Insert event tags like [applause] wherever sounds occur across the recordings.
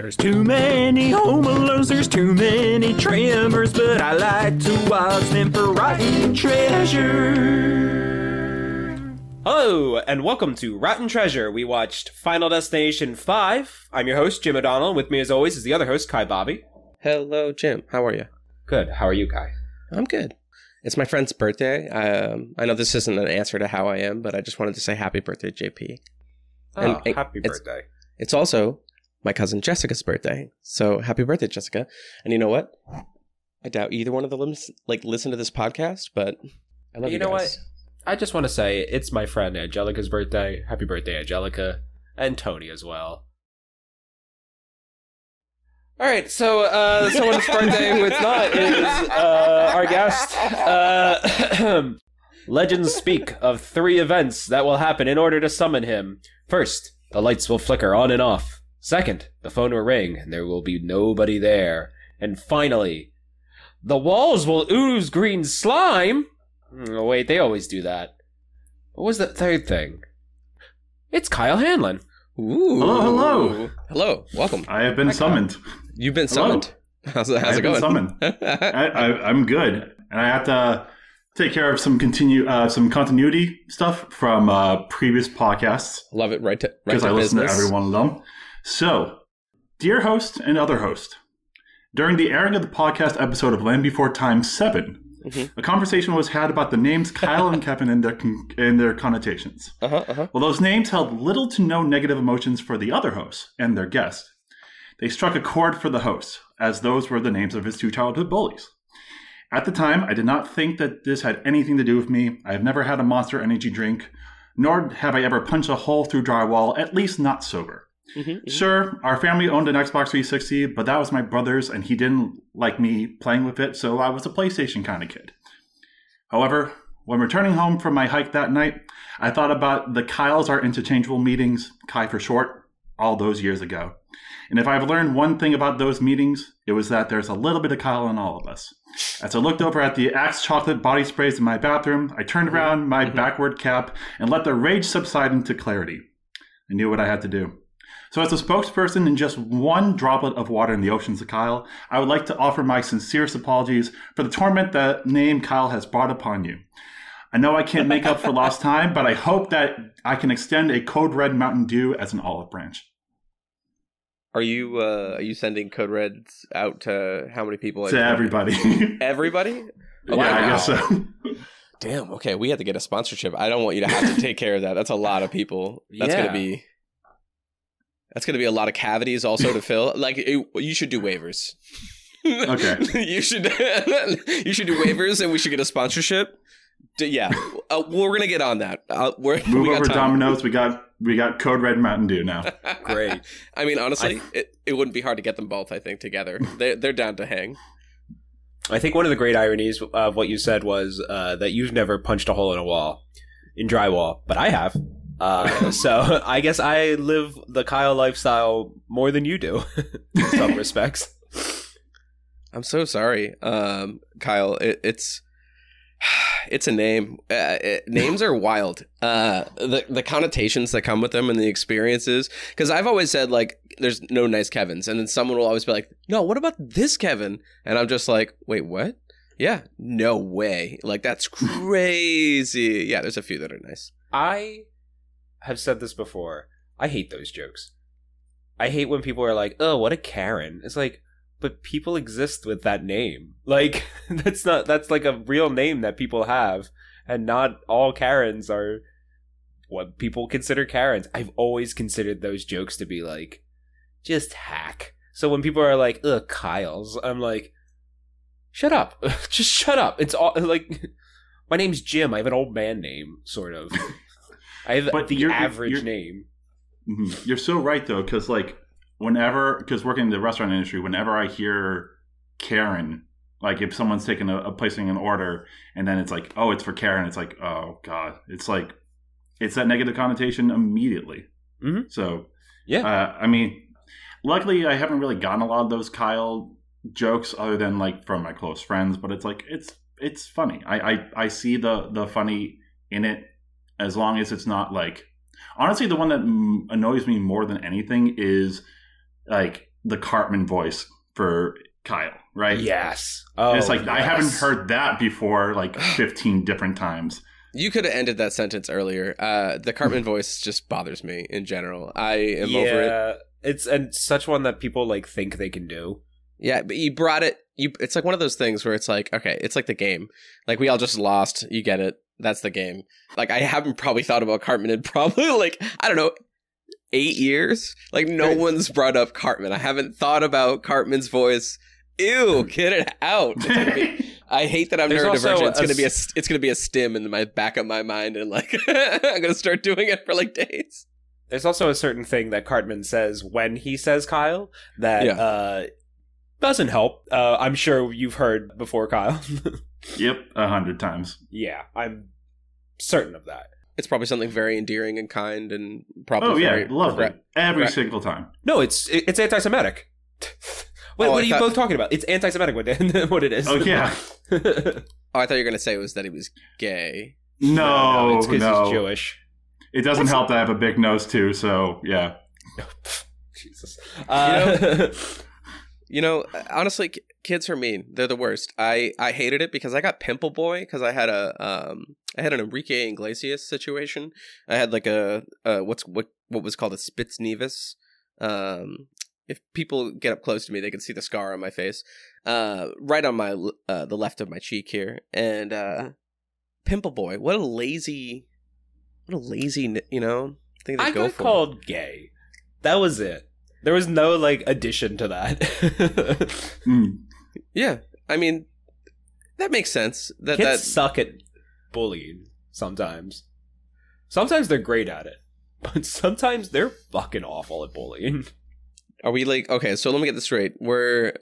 There's too many home alones, there's too many tremors, but I like to watch them for rotten treasure. Hello, and welcome to Rotten Treasure. We watched Final Destination 5. I'm your host, Jim O'Donnell, and with me as always is the other host, Kai Bobbi. Hello, Jim. How are you? Good. How are you, Kai? I'm good. It's my friend's birthday. Um, I know this isn't an answer to how I am, but I just wanted to say happy birthday, JP. Oh, And- and happy it's- birthday. It's also my cousin Jessica's birthday, so happy birthday, Jessica! And you know what? I doubt either one of them like listen to this podcast, but I love you, You know guys. I just want to say it's my friend Angelica's birthday. Happy birthday, Angelica. And Tony as well. All right, so uh, someone's [laughs] birthday who it's not is uh, our guest. Uh, [clears throat] legends speak of three events that will happen in order to summon him. First, the lights will flicker on and off. Second, the phone will ring and there will be nobody there. And finally, the walls will ooze green slime. Oh, wait, they always do that. What was the third thing? It's Kyle Hanlon. Ooh. Hello, hello. Hello, welcome. I have been summoned. You've been Hello. summoned. How's it, I how's have it been going? summoned. [laughs] I, I, I'm good, and I have to take care of some continue uh, some continuity stuff from uh, previous podcasts Love it. Right to right because to I listen business. to every one of them. So, dear host and other host, during the airing of the podcast episode of Land Before Time 7 Mhm. a conversation was had about the names Kyle and Kevin and their con- and their connotations. Uh huh. Uh huh. Well, those names held little to no negative emotions for the other hosts and their guest. They struck a chord for the host, as those were the names of his two childhood bullies. At the time, I did not think that this had anything to do with me. I have never had a monster energy drink, nor have I ever punched a hole through drywall, at least not sober. Mm-hmm, mm-hmm. Sure, our family owned an Xbox 360, but that was my brother's, and he didn't like me playing with it, so I was a PlayStation kind of kid. However, when returning home from my hike that night, I thought about the Kyles are interchangeable meetings, Kai for short, all those years ago. And if I've learned one thing about those meetings, it was that there's a little bit of Kyle in all of us. As I looked over at the Axe chocolate body sprays in my bathroom, I turned mm-hmm, around my mm-hmm. backward cap and let the rage subside into clarity. I knew what I had to do. So, as a spokesperson and just one droplet of water in the oceans of Kyle, I would like to offer my sincerest apologies for the torment that name Kyle has brought upon you. I know I can't make up for lost [laughs] time, but I hope that I can extend a Code Red Mountain Dew as an olive branch. Are you uh are you sending code reds out to how many people? To everybody. [laughs] Everybody? yeah, wow. I guess so. Damn. Okay, we had to get a sponsorship. I don't want you to have to take care of that. That's a lot of people. That's Yeah. gonna be. That's gonna be a lot of cavities also to fill. [laughs] Like it, you should do waivers. Okay. [laughs] you should. [laughs] you should do waivers, and we should get a sponsorship. D- yeah, uh, we're gonna get on that. Uh, we're, Move we got over time. Domino's. We got we got Code Red Mountain Dew now. Great. I mean, honestly, it, it wouldn't be hard to get them both. I think together, they they're down to hang. I think one of the great ironies of what you said was uh, that you've never punched a hole in a wall, in drywall, but I have. Uh, [laughs] so I guess I live the Kyle lifestyle more than you do, [laughs] in some [laughs] respects. I'm so sorry, um, Kyle. It, it's [sighs] it's a name. Uh, it- names are wild. Uh, the the connotations that come with them and the experiences. Because I've always said like, there's no nice Kevin's, and then someone will always be like, no, what about this Kevin? And I'm just like, wait, what? Yeah, no way. Like that's crazy. Yeah, there's a few that are nice. I have said this before. I hate those jokes. I hate when people are like, "Oh, what a Karen." It's like, but people exist with that name. [laughs] Like that's not that's like a real name that people have, and not all Karens are what people consider Karens. I've always considered those jokes to be like just hack. So when people are like, "Ugh, Kyle's," I'm like, "Shut up! [laughs] just shut up!" It's all like, [laughs] my name's Jim. I have an old man name, sort of. I have But the you're- average you're- name. Mhm. You're so right though, because like whenever, because working in the restaurant industry, whenever I hear Karen, like if someone's taking a, a placing an order and then it's like, oh, it's for Karen, it's like, oh god, it's like, it's that negative connotation immediately. Mhm. So Yeah. uh, I mean, luckily I haven't really gotten a lot of those Kyle jokes other than like from my close friends, but it's like it's it's funny. I I, I see the the funny in it as long as it's not like honestly the one that mm, annoys me more than anything is like the Cartman voice for Kyle, right? Yes. Oh, And it's like I haven't heard that before like [sighs] 15 different times. You could have ended that sentence earlier. Uh, the Cartman [laughs] voice just bothers me in general. I am over it. It's and such one that people like think they can do. Yeah, but you brought it. You. It's like one of those things where it's like, okay, it's like the game. Like we all just lost. You get it. That's the game. Like I haven't probably thought about Cartman in [laughs] probably like I don't know eight years. Like no one's brought up Cartman. I haven't thought about Cartman's voice. Ew, [laughs] get it out. It's gonna be- I hate that I'm There's neurodivergent. It's gonna be a it's gonna be a stim in my back of my mind, and like [laughs] I'm gonna start doing it for like days. There's also a certain thing that Cartman says when he says Kyle that Yeah. uh, doesn't help. Uh, I'm sure you've heard before, Kyle. Yep, a hundred times. yeah, I'm certain of that. It's probably something very endearing and kind, and probably Oh yeah, very love regret- it every regret- single time. No, it's it's anti-Semitic. [laughs] what, Oh, what I are you both talking about? It's anti-Semitic. What, [laughs] what it is? Oh yeah, [laughs] Oh, I thought you were gonna say it was that he was gay. no, it's no, because he's Jewish. It doesn't help that I have a big nose too. So yeah, Jesus. Uh, You know, honestly, k- kids are mean. They're the worst. I I hated it because I got pimple boy because I had a um I had an Enrique Iglesias situation. I had like a uh what's what what was called a Spitz nevus. Um, if people get up close to me, they can see the scar on my face, uh, right on my uh the left of my cheek here. And uh, pimple boy, what a lazy, what a lazy you know thing to I go got for. called gay. That was it. There was no like addition to that. [laughs] Mm. Yeah, I mean, that makes sense. That Kids that suck at bullying sometimes. Sometimes they're great at it, [laughs] but sometimes they're fucking awful at bullying. Are we like okay? So let me get this straight. We're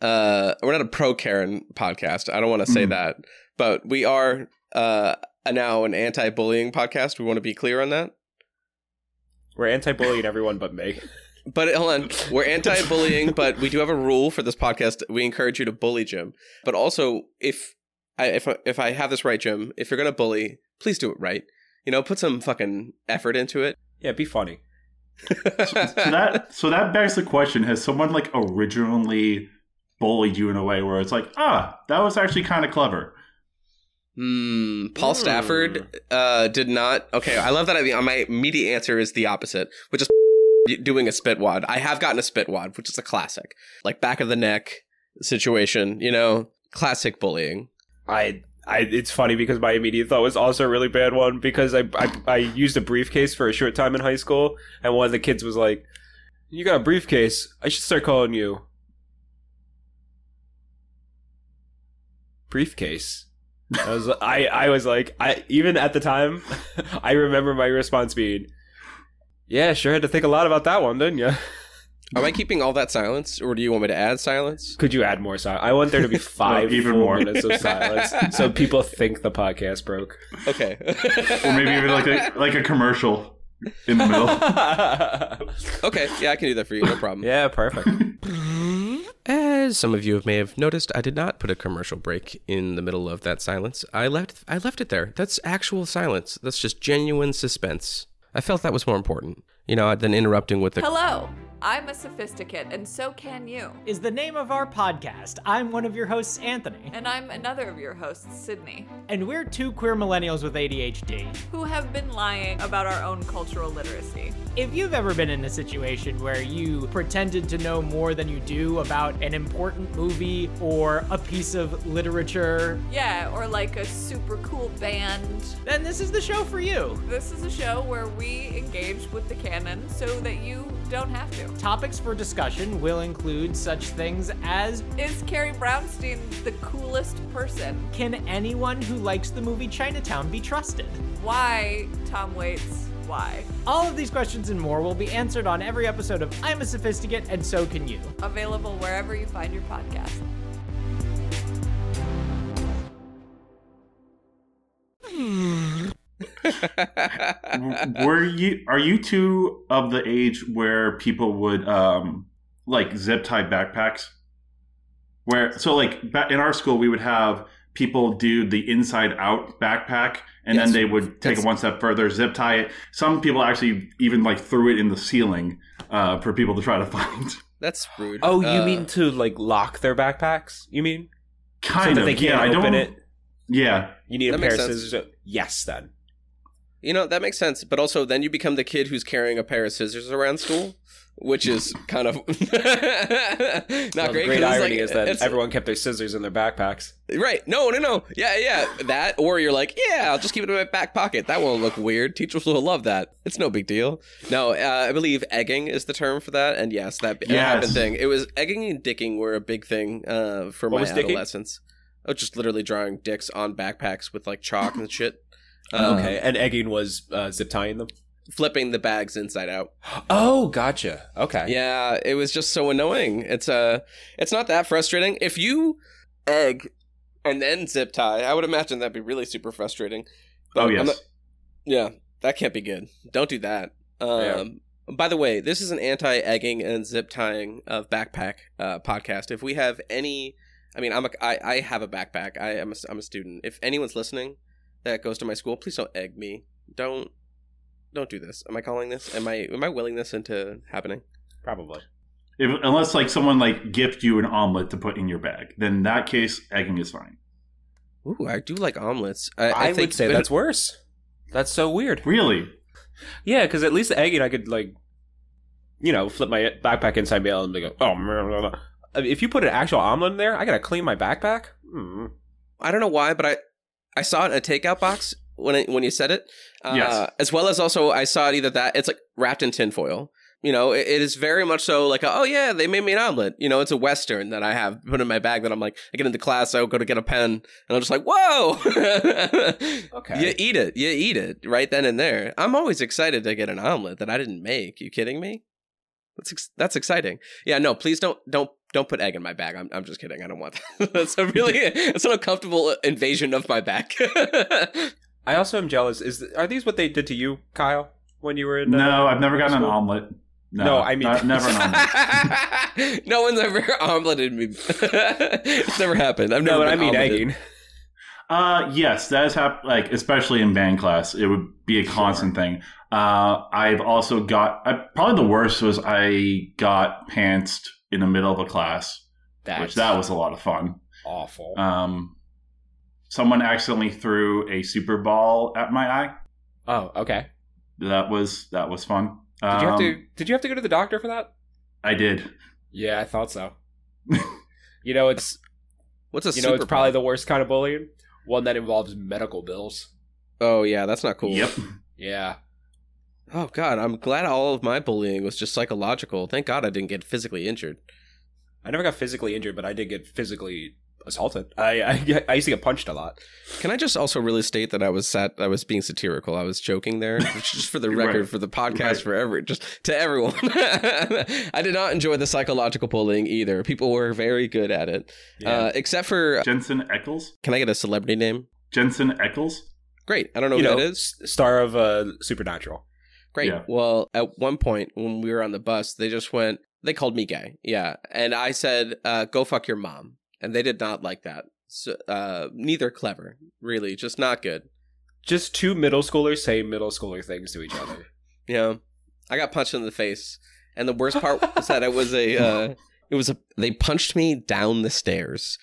uh we're not a pro Karen podcast. I don't want to say Mhm. that, but we are uh now an anti-bullying podcast. We want to be clear on that. We're anti-bullying everyone but me. [laughs] But hold on, we're anti-bullying, but we do have a rule for this podcast. We encourage you to bully Jim, but also if I if I- if I have this right, Jim, if you're gonna bully, please do it right. You know, put some fucking effort into it. Yeah, be funny. so that so that begs the question: Has someone like originally bullied you in a way where it's like, ah, that was actually kind of clever? Hmm. Paul Hmm. Stafford uh, did not. Okay, I love that. I, my immediate answer is the opposite, which is doing a spit wad. I have gotten a spit wad, which is a classic, like back of the neck situation. You know, classic bullying. I, I, it's funny because my immediate thought was also a really bad one because I, I, I used a briefcase for a short time in high school, and one of the kids was like, "You got a briefcase? I should start calling you briefcase." I was, I, I was like, I even at the time, [laughs] I remember my response being, "Yeah, sure had to think a lot about that one, didn't you?" [laughs] Am I keeping all that silence, or do you want me to add silence? Could you add more silence? I want there to be [laughs] five even more. minutes of silence, so [laughs] people think the podcast broke. Okay. Or maybe even like a like a commercial in the middle. okay. Yeah, I can do that for you. No problem. yeah, perfect. As some of you may have noticed, I did not put a commercial break in the middle of that silence. I left I left it there. That's actual silence. That's just genuine suspense. I felt that was more important, you know, than interrupting with the Hello, I'm a sophisticate, and so can you. is the name of our podcast. I'm one of your hosts, Anthony, And I'm another of your hosts, Sydney, and we're two queer millennials with ADHD. who have been lying about our own cultural literacy. If you've ever been in a situation where you pretended to know more than you do about an important movie or a piece of literature, Yeah, or like a super cool band. then this is the show for you. This is a show where we engage with the canon so that you don't have to. Topics for discussion will include such things as Is Carrie Brownstein the coolest person? Can anyone who likes the movie Chinatown be trusted? Why, Tom Waits, why? All of these questions and more will be answered on every episode of I'm a Sophisticate and So Can You. Available wherever you find your podcast. [laughs] Were you are you two of the age where people would um like zip tie backpacks? Where so like in our school we would have people do the inside out backpack and Yes. then they would take Yes. it one step further, zip tie it. Some people actually even like threw it in the ceiling uh, for people to try to [laughs] find. That's rude. Oh, you Uh, mean to like lock their backpacks? You mean Kind so of. that they can't yeah, I open don't. it? Yeah. You need That a pair of scissors. Yes, then. You know, that makes sense. But also, then you become the kid who's carrying a pair of scissors around school, which is kind of [laughs] not Well, great. the 'cause great it's irony like- is that everyone kept their scissors in their backpacks. Right. No, no, no. Yeah, yeah. That, or you're like, yeah, I'll just keep it in my back pocket. That won't look weird. Teachers will love that. It's no big deal. No, uh, I believe egging is the term for that. And yes, that Yes. happened thing. It was egging and dicking were a big thing uh, for What my was dicking? adolescence. Oh, just literally drawing dicks on backpacks with like chalk and shit. Uh, okay, and egging was uh, zip tying them. Flipping the bags inside out. Oh, gotcha. Okay. Yeah, it was just so annoying. It's uh it's not that frustrating. If you egg and then zip tie, I would imagine that'd be really super frustrating. But Oh I'm yes. not- yeah, that can't be good. Don't do that. Um by the way, this is an anti-egging and zip tying of backpack uh, podcast. If we have any I mean, I'm a, I, I have a backpack. I am a, I'm a student. If anyone's listening that goes to my school, please don't egg me. Don't don't do this. Am I calling this? Am I am I willing this into happening? Probably. If, unless like someone like gift you an omelet to put in your bag, then in that case, egging is fine. Ooh, I do like omelets. I, I, I, think would say that's worse. That's so weird. Really? Yeah, because at least the egging, I could like, you know, flip my backpack inside me and be go, oh, blah, blah, blah." I mean, if you put an actual omelet in there, I gotta clean my backpack. Hmm. I don't know why, but I I saw it in a takeout box when it, when you said it. Uh, Yes. As well as also I saw it either that it's like wrapped in tinfoil. You know, it, it is very much so like a, oh yeah, they made me an omelet. You know, it's a western that I have put in my bag that I'm like I get into class, I go to get a pen, and I'm just like whoa. [laughs] Okay. You eat it. You eat it right then and there. I'm always excited to get an omelet that I didn't make. You kidding me? That's ex- that's exciting. Yeah, no, please don't don't don't put egg in my bag. I'm I'm just kidding. I don't want that. [laughs] that's a really it's an uncomfortable invasion of my back. [laughs] I also am jealous. Is are these what they did to you, Kyle, when you were in? uh, No, I've never gotten an omelet. No, No, I mean- not- never an [laughs] omelet. no one's ever omeletted me. it's never happened. I've No, never but I mean omeletted. egging. Uh, yes, that has happened. Like, especially in band class, it would be a constant thing. Uh, I've also got I, probably the worst was I got pantsed in the middle of a class, That's which that was a lot of fun. awful. Um, someone accidentally threw a super ball at my eye. oh, okay. That was that was fun. Did you have to? Um, Did you have to go to the doctor for that? I did. Yeah, I thought so. [laughs] you know, it's What's a you know, super it's probably the worst kind of bullying. One that involves medical bills. Oh yeah, that's not cool. Yep. Yeah. Oh god, I'm glad all of my bullying was just psychological. Thank God I didn't get physically injured. I never got physically injured, but I did get physically assaulted. I I, I used to get punched a lot. Can I just also really state that I was sat I was being satirical. I was joking there. [laughs] just for the Right. record for the podcast Right. for every just to everyone. [laughs] I did not enjoy the psychological bullying either. People were very good at it. Uh, except for Jensen Ackles. can I get a celebrity name? Jensen Ackles. Great. I don't know you who know, that is. star of uh, Supernatural. Great. Yeah. Well, at one point when we were on the bus, they just went, they called me gay. Yeah. And I said, uh, go fuck your mom. And they did not like that. So, uh, neither clever, really, just not good. Just two middle schoolers say middle schooler things to each other. yeah. I got punched in the face. And the worst part [laughs] was that it was a, uh, [laughs] it was a, they punched me down the stairs.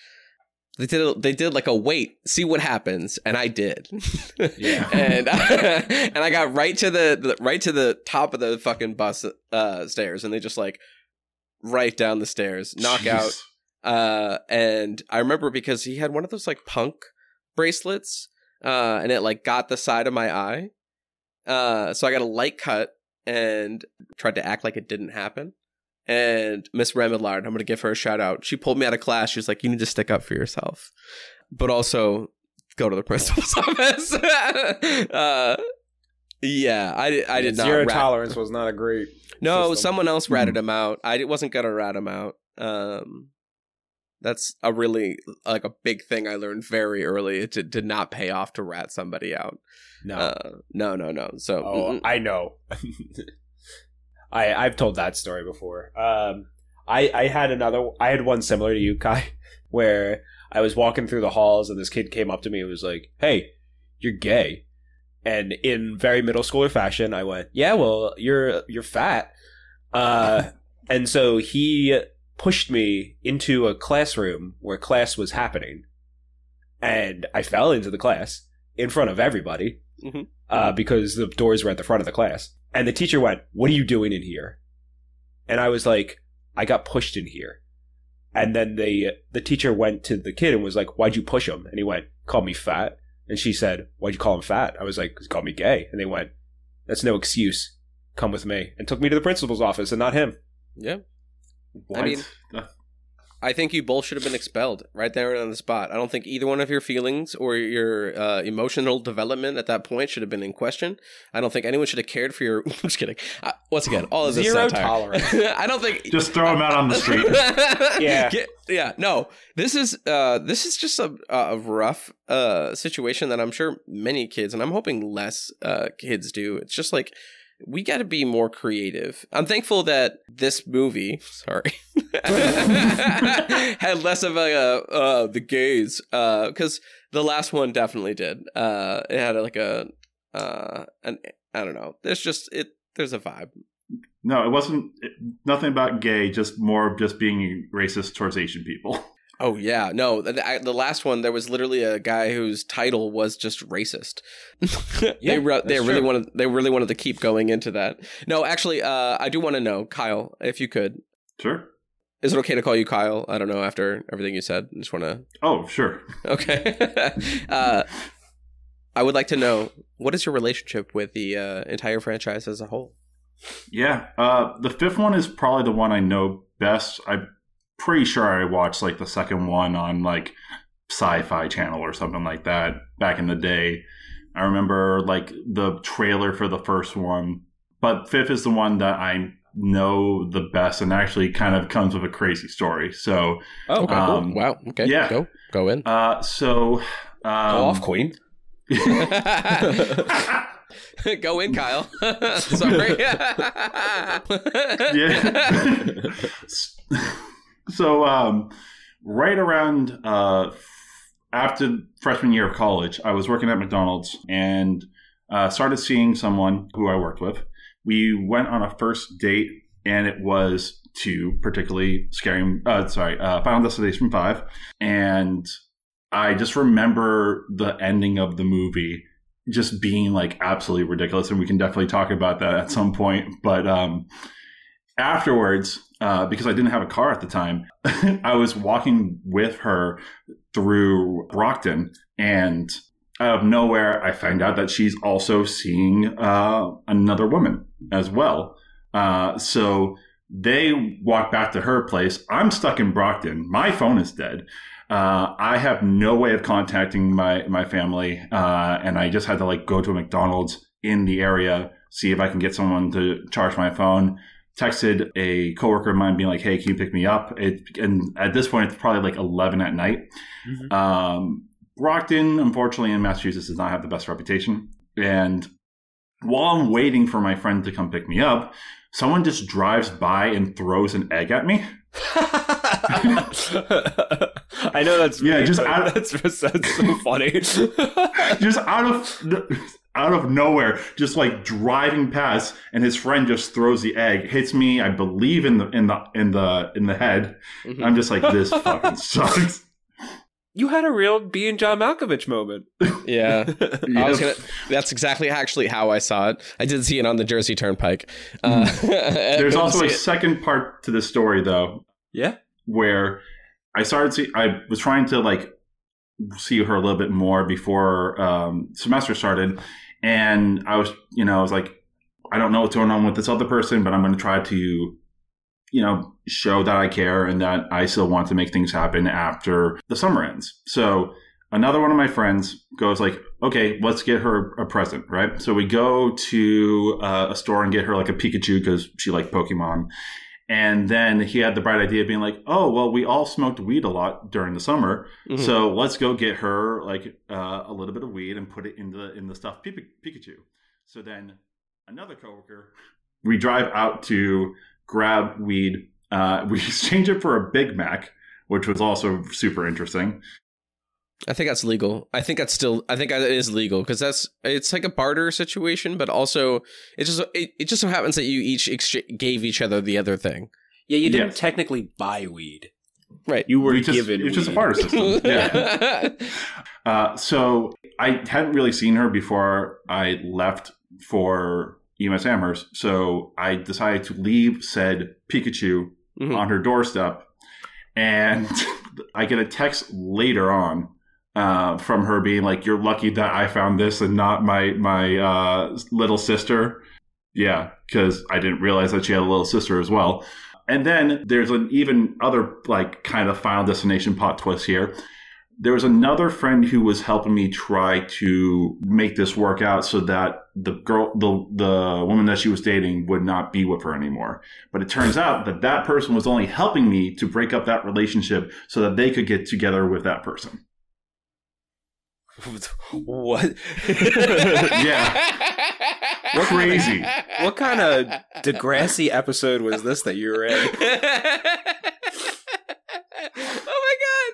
They did, a, they did like a wait, see what happens, and I did. [laughs] Yeah. [laughs] and [laughs] and I got right to the, the right to the top of the fucking bus uh, stairs, and they just like right down the stairs, knockout. Uh, and I remember because he had one of those like punk bracelets, uh, and it like got the side of my eye. Uh, so I got a light cut and tried to act like it didn't happen. And Miss Remillard, I'm going to give her a shout out. She pulled me out of class. She was like, "You need to stick up for yourself, but also go to the principal's [laughs] office." [laughs] uh, yeah, I, I did not. Zero rat- tolerance was not a great. no, system. someone else Hmm. ratted him out. I wasn't gonna rat him out. Um, that's a really like a big thing I learned very early. It did, did not pay off to rat somebody out. No. Uh, no, no, no. So oh, mm-mm. I know. [laughs] I I've told that story before. Um, I I had another. I had one similar to you, Kai, [laughs] where I was walking through the halls and this kid came up to me and was like, "Hey, you're gay." And in very middle schooler fashion, I went, "Yeah, well, you're you're fat." Uh, [laughs] And so he pushed me into a classroom where class was happening. And I fell into the class in front of everybody Mhm. Uh, because the doors were at the front of the class. And the teacher went, What are you doing in here? And I was like, I got pushed in here. And then the the teacher went to the kid and was like, "Why'd you push him?" And he went, "Called me fat." And she said, "Why'd you call him fat?" I was like, "'Cause he called me gay." And they went, "That's no excuse. Come with me." And took me to the principal's office and not him. Yeah. What? mean- [laughs] I think you both should have been expelled right there on the spot. I don't think either one of your feelings or your uh, emotional development at that point should have been in question. I don't think anyone should have cared for your. I'm [laughs] just kidding. Uh, once again, all of this Zero satire. tolerance. [laughs] I don't think. Just throw him out on the street. [laughs] Yeah. Get- yeah. No, this is uh, this is just a, a rough uh, situation that I'm sure many kids, and I'm hoping less uh, kids do. It's just like we got to be more creative. I'm thankful that this movie, sorry, [laughs] had less of a uh, uh, the gays because the last one definitely did. Uh, it had like a uh, an I don't know. There's just it. There's a vibe. No, it wasn't it, nothing about gay. Just more of just being racist towards Asian people. Oh yeah, no. The, I, the last one, there was literally a guy whose title was just racist. [laughs] Yeah, they re- they really true. wanted they really wanted to keep going into that. No, actually, uh, I do want to know, Kyle, if you could. Sure. Is it okay to call you Kyle? I don't know. After everything you said, I just want to. Oh, sure. [laughs] Okay. [laughs] uh, I would like to know what is your relationship with the uh, entire franchise as a whole. Yeah. Uh, the fifth one is probably the one I know best. I'm pretty sure I watched like the second one on like Sci-Fi Channel or something like that back in the day. I remember like the trailer for the first one, but fifth is the one that I know the best and actually kind of comes with a crazy story. So, Oh, Okay. cool. Um, wow. Okay. yeah. Go. Go in. uh, so Go um, off, Queen. [laughs] Go in, Kyle. [laughs] Sorry. [laughs] yeah. So um, right around uh, after freshman year of college, I was working at McDonald's and uh, started seeing someone who I worked with. We went on a first date, and it was to particularly scary. Uh, sorry, uh, Final Destination Five, and I just remember the ending of the movie just being like absolutely ridiculous and we can definitely talk about that at some point but um afterwards uh because i didn't have a car at the time [laughs] i was walking with her through brockton and out of nowhere i find out that she's also seeing uh another woman as well. Uh so they walk back to her place. I'm stuck in brockton. My phone is dead. Uh, I have no way of contacting my my family, uh, and I just had to like go to a McDonald's in the area, see if I can get someone to charge my phone. Texted a coworker of mine, being like, "Hey, can you pick me up?" It, and at this point, it's probably like eleven at night. Mhm. Um, Brockton, unfortunately, in Massachusetts, does not have the best reputation. And while I'm waiting for my friend to come pick me up, someone just drives by and throws an egg at me. [laughs] I know that's Yeah, just out- that's, that's so funny. [laughs] just out of out of nowhere, just like driving past, and his friend just throws the egg, hits me, I believe in the in the in the in the head. Mhm. I'm just like, this fucking [laughs] sucks. you had a real being John Malkovich moment. Yeah. [laughs] I was gonna. That's exactly actually how I saw it. I did see it on the Jersey Turnpike. Uh, Hmm. [laughs] There's also a it- second part to this story, though, yeah. where I started see I was trying to like see her a little bit more before um, semester started, and I was you know I was like I don't know what's going on with this other person, but I'm going to try to you know show that I care and that I still want to make things happen after the summer ends. So another one of my friends goes like, okay, let's get her a present, right? So we go to uh, a store and get her like a Pikachu because she liked Pokemon. And then he had the bright idea of being like, oh, well, we all smoked weed a lot during the summer. Mhm. So let's go get her like uh, a little bit of weed and put it in the in the stuffed Pika- Pikachu. So then another coworker, we drive out to grab weed. Uh, [laughs] we exchange it for a Big Mac, which was also super interesting. I think that's legal. I think that's still. I think that is legal because that's. It's like a barter situation, but also it just it, it just so happens that you each exchange, gave each other the other thing. Yeah, you didn't Yes. technically buy weed. right. You were You just, given. it's just a weed. barter system. [laughs] yeah. [laughs] Uh, so I hadn't really seen her before I left for UMass Amherst. So I decided to leave said Pikachu Mhm. on her doorstep, and [laughs] I get a text later on uh, from her being like, "You're lucky that I found this and not my my uh, little sister." Yeah, because I didn't realize that she had a little sister as well. And then there's an even other like kind of final destination plot twist here. There was another friend who was helping me try to make this work out so that the girl, the the woman that she was dating, would not be with her anymore. But it turns out that that person was only helping me to break up that relationship so that they could get together with that person. What? [laughs] Yeah. Crazy. what kind of Degrassi episode was this that you were in? [laughs]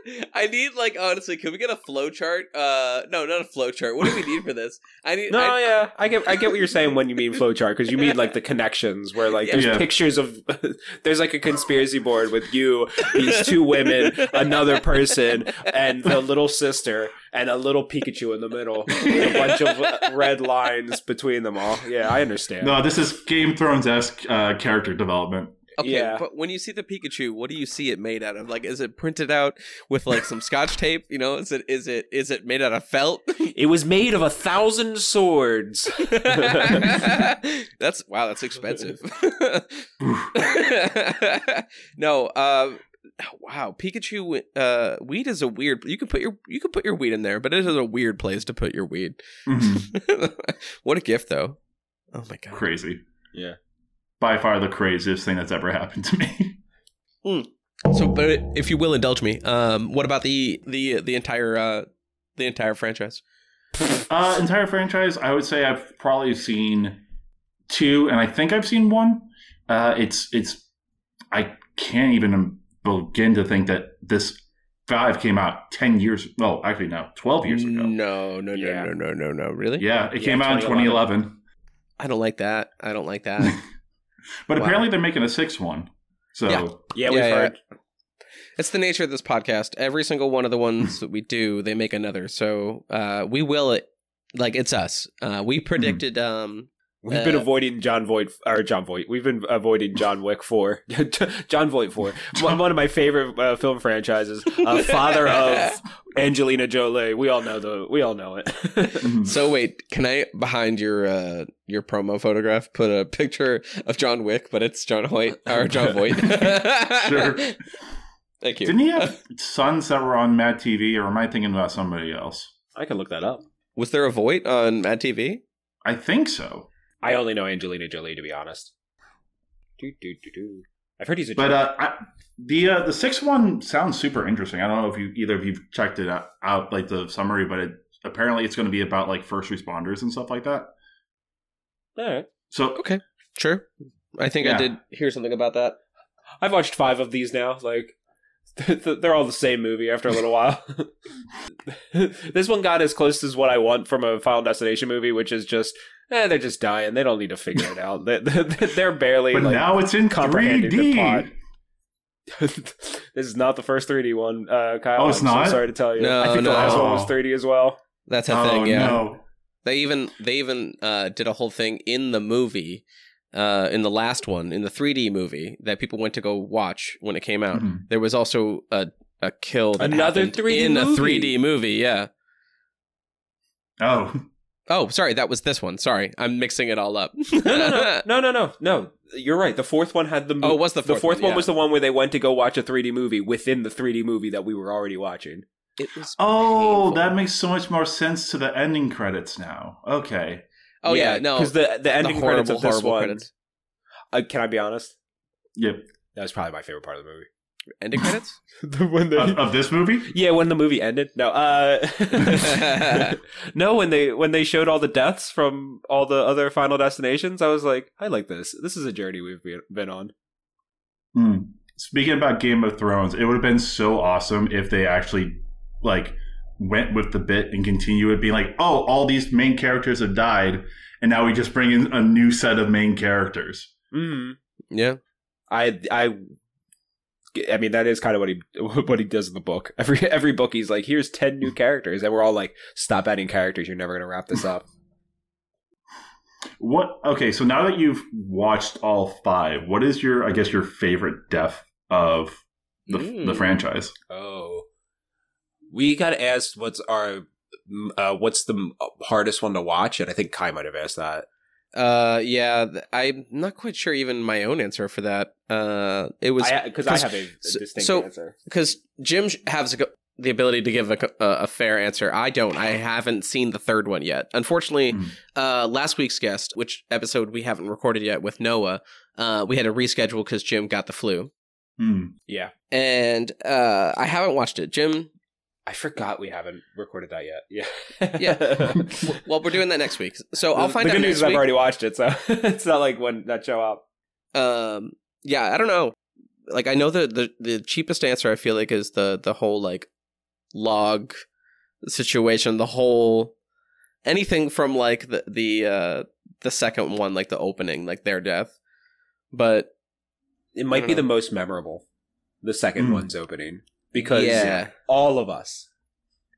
[laughs] I need like honestly, can we get a flow chart? Uh, no, not a flow chart. What do we need for this? I need. No, I, yeah, I get, I get what you're saying when you mean flowchart because you mean like the connections where like there's Yeah. pictures of, [laughs] there's like a conspiracy board with you, these two women, another person, and the little sister, and a little Pikachu in the middle, with a bunch of uh, red lines between them all. Yeah, I understand. No, this is Game Thrones esque uh, character development. Okay, Yeah. but when you see the Pikachu, what do you see it made out of? Like, is it printed out with like some Scotch tape? You know, is it is it is it made out of felt? [laughs] It was made of a thousand swords. [laughs] [laughs] that's wow, that's expensive. no, uh, wow, Pikachu. Uh, weed is a weird. You can put your you can put your weed in there, but it is a weird place to put your weed. Mhm. what a gift, though. Oh my god. Crazy. Yeah. By far the craziest thing that's ever happened to me. So, but if you will indulge me, um, what about the the the entire uh the entire franchise? Uh, entire franchise, I would say I've probably seen two, and I think I've seen one. Uh, it's it's I can't even begin to think that this five came out ten years. Well, actually, no, twelve years ago. No, no, no, Yeah. no, no, no, no. Really? Yeah, it Yeah, came out in 2011. 2011. I don't like that. I don't like that. [laughs] But Wow. apparently, they're making a sixth one. So Yeah. Yeah, we've Yeah, yeah. heard. it's the nature of this podcast. Every single one of the ones that we do, they make another. So uh, we will it. Like it's us. Uh, we predicted. Um, We've been Uh, avoiding Jon Voight or Jon Voight. We've been avoiding John Wick for [laughs] Jon Voight for one, one of my favorite uh, film franchises. Uh, father of [laughs] Angelina Jolie. We all know the. We all know it. [laughs] So wait, can I behind your uh, your promo photograph put a picture of John Wick, but it's John Hoyt or Jon Voight? Sure. Thank you. didn't he have sons that were on Mad TV, or am I thinking about somebody else? I can look that up. Was there a Voight on Mad TV? I think so. I only know Angelina Jolie to be honest. Do, do, do, do. I've heard he's a. But uh, I, the uh, the sixth one sounds super interesting. I don't know if you either of you checked it out, out like the summary, but it apparently it's going to be about like first responders and stuff like that. all right. So okay, Sure. I think I did hear something about that. I've watched five of these now. Like, [laughs] they're all the same movie after a little while. [laughs] this one got as close as what I want from a Final Destination movie, which is just, eh, they're just dying. They don't need to figure it out. They- They're barely but like now it's in 3D. [laughs] this is not the first 3D one, uh, Kyle. Oh, it's I'm not? So sorry to tell you. No, I think no. the last one was Oh. 3D as well. That's a oh thing, yeah. no! They even they even uh, did a whole thing in the movie, uh, in the last one, in the 3D movie that people went to go watch when it came out. Mhm. There was also a a kill that Another 3D in movie. a 3D movie. Yeah. Oh, Oh, sorry, that was this one. Sorry, I'm mixing it all up. [laughs] No, no, no, no, no, no, no. You're right. The fourth one had the. Mo- Oh, it was the the fourth fourth one, one yeah. was the one where they went to go watch a 3D movie within the 3D movie that we were already watching. It was oh, painful. that makes so much more sense to the ending credits now. Okay, Oh yeah, no, because the the ending the credits of this one. Uh, can I be honest? yep. That was probably my favorite part of the movie. Ending [laughs] credits. when they, Of, of this movie, yeah, when the movie ended. No, uh, [laughs] no, when they when they showed all the deaths from all the other Final Destinations, I was like, I like this. This is a journey we've been- been on. Hmm. Speaking about Game of Thrones, it would have been so awesome if they actually like went with the bit and continue it, being like, "Oh, all these main characters have died, and now we just bring in a new set of main characters." Mm. yeah, I I I mean, that is kind of what he [laughs] what he does in the book. Every every book, he's like, "Here's ten new [laughs] characters," and we're all like, "Stop adding characters. You're never gonna wrap this up." What? Okay, so now that you've watched all five, what is your, I guess, your favorite death of the, Mm. the franchise? Oh, we got asked what's our uh, what's the hardest one to watch, and I think Kai might have asked that. Uh, yeah, I'm not quite sure even my own answer for that. Uh, it was Because I, have a, a so- distinct so- answer. because Jim has a the ability to give a, a, a fair answer. I don't. I haven't seen the third one yet. Unfortunately, Mm. uh, last week's guest, which episode we haven't recorded yet with Noah, uh, we had to reschedule because Jim got the flu, Hmm. Yeah, and uh, I haven't watched it. Jim, I forgot we haven't recorded that yet. Yeah, Yeah. [laughs] well, we're doing that next week, so I'll find the out good next news is I've already watched it, so [laughs] it's not like when that show up. um yeah i don't know like i know the, the the cheapest answer i feel like is the the whole like log situation the whole anything from like the the uh the second one like the opening like their death but It might don't be the most memorable. The second Mm. one's opening because yeah all of us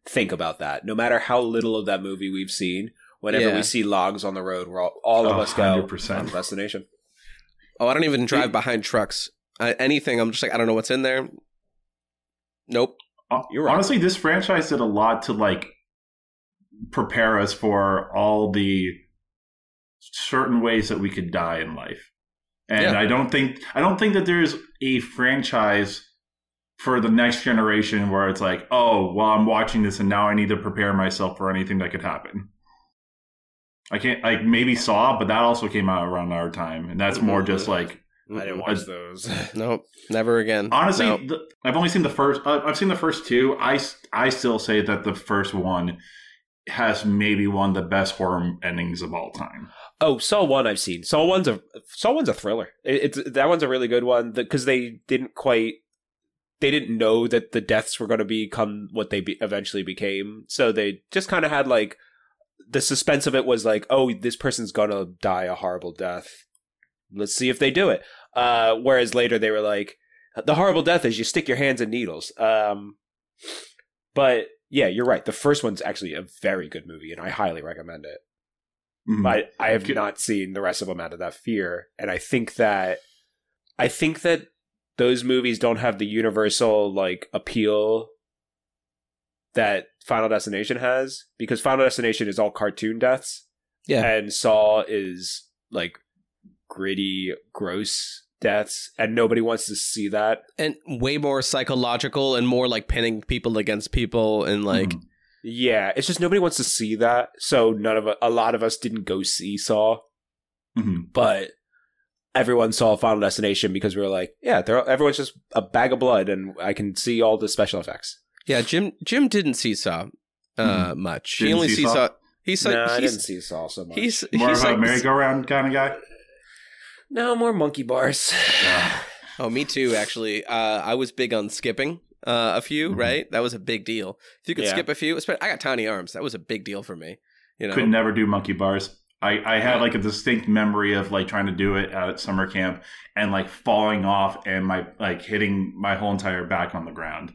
think about that. No matter how little of that movie we've seen, whenever Yeah. we see logs on the road, we're all, all of A us go oh, hundred percent. Final destination. oh i don't even drive It- behind trucks I, anything i'm just like i don't know what's in there nope You're right. Honestly, this franchise did a lot to like prepare us for all the certain ways that we could die in life. And Yeah. I don't think I don't think that there's a franchise for the next generation where it's like, oh, well, I'm watching this and now I need to prepare myself for anything that could happen. I can't like maybe Saw, but that also came out around our time, and that's more just like I didn't watch those. [laughs] nope never again Honestly, No. the, I've only seen the first. Uh, I've seen the first two. I I still say that the first one has maybe one of the best horror endings of all time. Oh, Saw one I've seen. Saw one's a Saw one's a thriller. It, it's that one's a really good one because they didn't quite they didn't know that the deaths were going to become what they be, eventually became. So they just kind of had like the suspense of it was like, oh, this person's going to die a horrible death. Let's see if they do it. Uh, whereas later they were like, the horrible death is you stick your hands in needles. Um, but yeah, you're right. The first one's actually a very good movie, and I highly recommend it Mhm. but I have not seen the rest of them out of that fear. And I think that I think that those movies don't have the universal like appeal that Final Destination has because Final Destination is all cartoon deaths. Yeah. And Saw is like gritty, gross deaths, and nobody wants to see that. and way more psychological and more like pinning people against people and like Mhm. Yeah, it's just nobody wants to see that. So none of a lot of us didn't go see Saw. Mhm. but everyone saw Final Destination because we were like, yeah, they're, everyone's just a bag of blood, and I can see all the special effects. Yeah, Jim Jim didn't see Saw uh, much. he Didn't only see sees Saw? Saw. He's so, no, I didn't see Saw so much. he's more he's of a merry-go-round kind of guy. no more monkey bars. Yeah. [laughs] oh me too actually. Uh, I was big on skipping uh, a few. Mhm. Right, that was a big deal. If you could Yeah. skip a few, especially I got tiny arms. That was a big deal for me. You know, Could never do monkey bars. I, I had like a distinct memory of like trying to do it at summer camp and like falling off and my like hitting my whole entire back on the ground.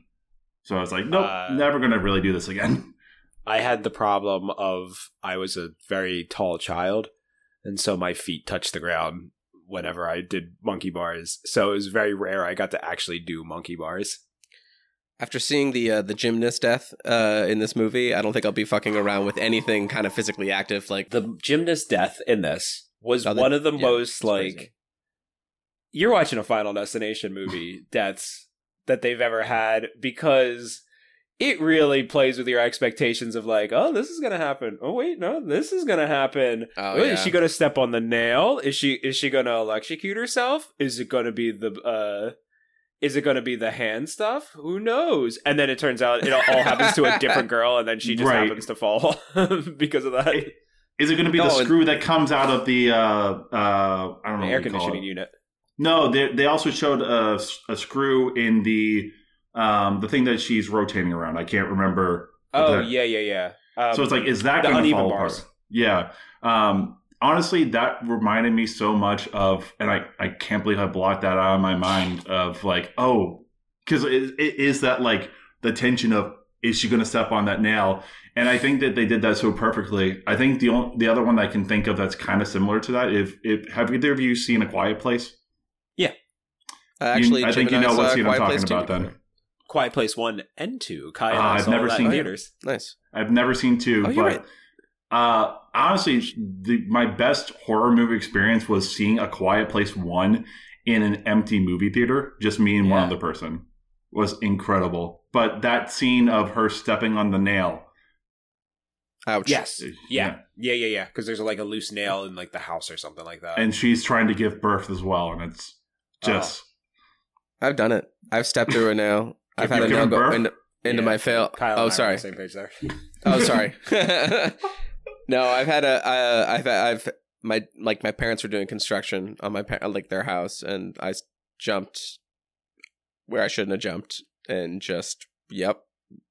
So I was like, nope, Uh, never gonna really do this again. [laughs] I had the problem of I was a very tall child, and so my feet touched the ground whenever I did monkey bars. So it was very rare I got to actually do monkey bars. After seeing the uh, the gymnast death uh, in this movie, I don't think I'll be fucking around with anything kind of physically active. Like The gymnast death in this was the- one of the yeah, most like crazy. you're watching a Final Destination movie [laughs] deaths that they've ever had because it really plays with your expectations of like, oh, this is gonna happen. Oh wait, no, this is gonna happen. Oh, Oh, yeah. Is she gonna step on the nail? Is she is she gonna electrocute herself? Is it gonna be the uh is it gonna be the hand stuff? Who knows? And then it turns out it all happens to a different [laughs] girl and then she just Right. happens to fall [laughs] because of that. Is it gonna be No, the screw that comes out of the uh uh I don't know air what you call conditioning unit. No, they they also showed a, a screw in the um the thing that she's rotating around. I can't remember. Oh Okay. yeah, yeah, yeah. Um, so it's like, is that going to uneven fall bars. apart? Yeah. Um, honestly, that reminded me so much of, and I I can't believe I blocked that out of my mind of like, oh, because it, it is that like the tension of is she going to step on that nail? And I think that they did that so perfectly. I think the only, the other one that I can think of that's kind of similar to that. If if have either of you seen A Quiet Place? Yeah, uh, actually, You- I think you know saw what scene I'm talking about too. then. Quiet Place One and Two. Kai and I I've never seen in it. theaters. Nice. I've never seen two, Oh, you're but right. Uh, honestly, the, my best horror movie experience was seeing A Quiet Place one in an empty movie theater, just me and one other person, was incredible. But that scene of her stepping on the nail, Ouch. Yes. Yeah. Yeah. Yeah. Yeah. Yeah. Because there's like a loose nail in like the house or something like that. and she's trying to give birth as well, and it's just I've done it. I've stepped through a nail. [laughs] I've had a nail go into, into Yeah. my fail. Kyle oh, sorry. same page there. Oh, sorry. [laughs] [laughs] no, I've had a. Uh, I've I've my like my parents were doing construction on my pa- like their house, and I jumped where I shouldn't have jumped, and just yep,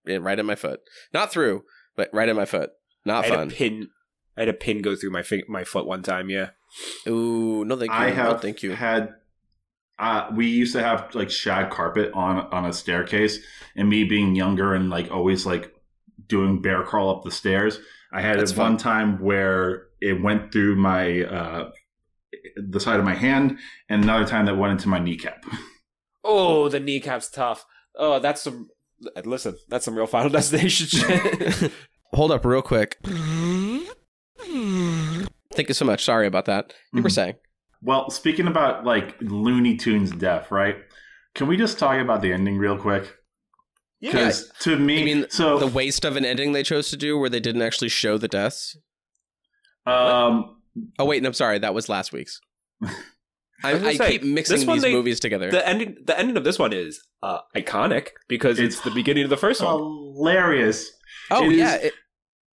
it, right in my foot. Not through, but right in my foot. Not I had fun. a pin. I had a pin go through my fing- my foot one time. Yeah. Ooh, no, thank you. I no, have thank you. had. Uh, we used to have like shag carpet on on a staircase, and me being younger and like always like doing bear crawl up the stairs. I had That's it one fun. time where it went through my uh, the side of my hand, and another time that went into my kneecap. Oh, the kneecap's tough. Oh, that's some. Listen, that's some real Final [laughs] Destination shit. [laughs] Hold up, real quick. Thank you so much. Sorry about that. You were Mhm. saying. Well, speaking about like Looney Tunes death, right? Can we just talk about the ending real quick? Yeah. Because to me, I mean, so the waste of an ending they chose to do where they didn't actually show the deaths. um, Oh wait, no, I'm sorry, that was last week's. [laughs] I, I I, say, keep mixing these they- movies together. The ending. The ending of this one is uh, iconic because it's, It's the beginning of the first one. hilarious. oh it is- yeah, it-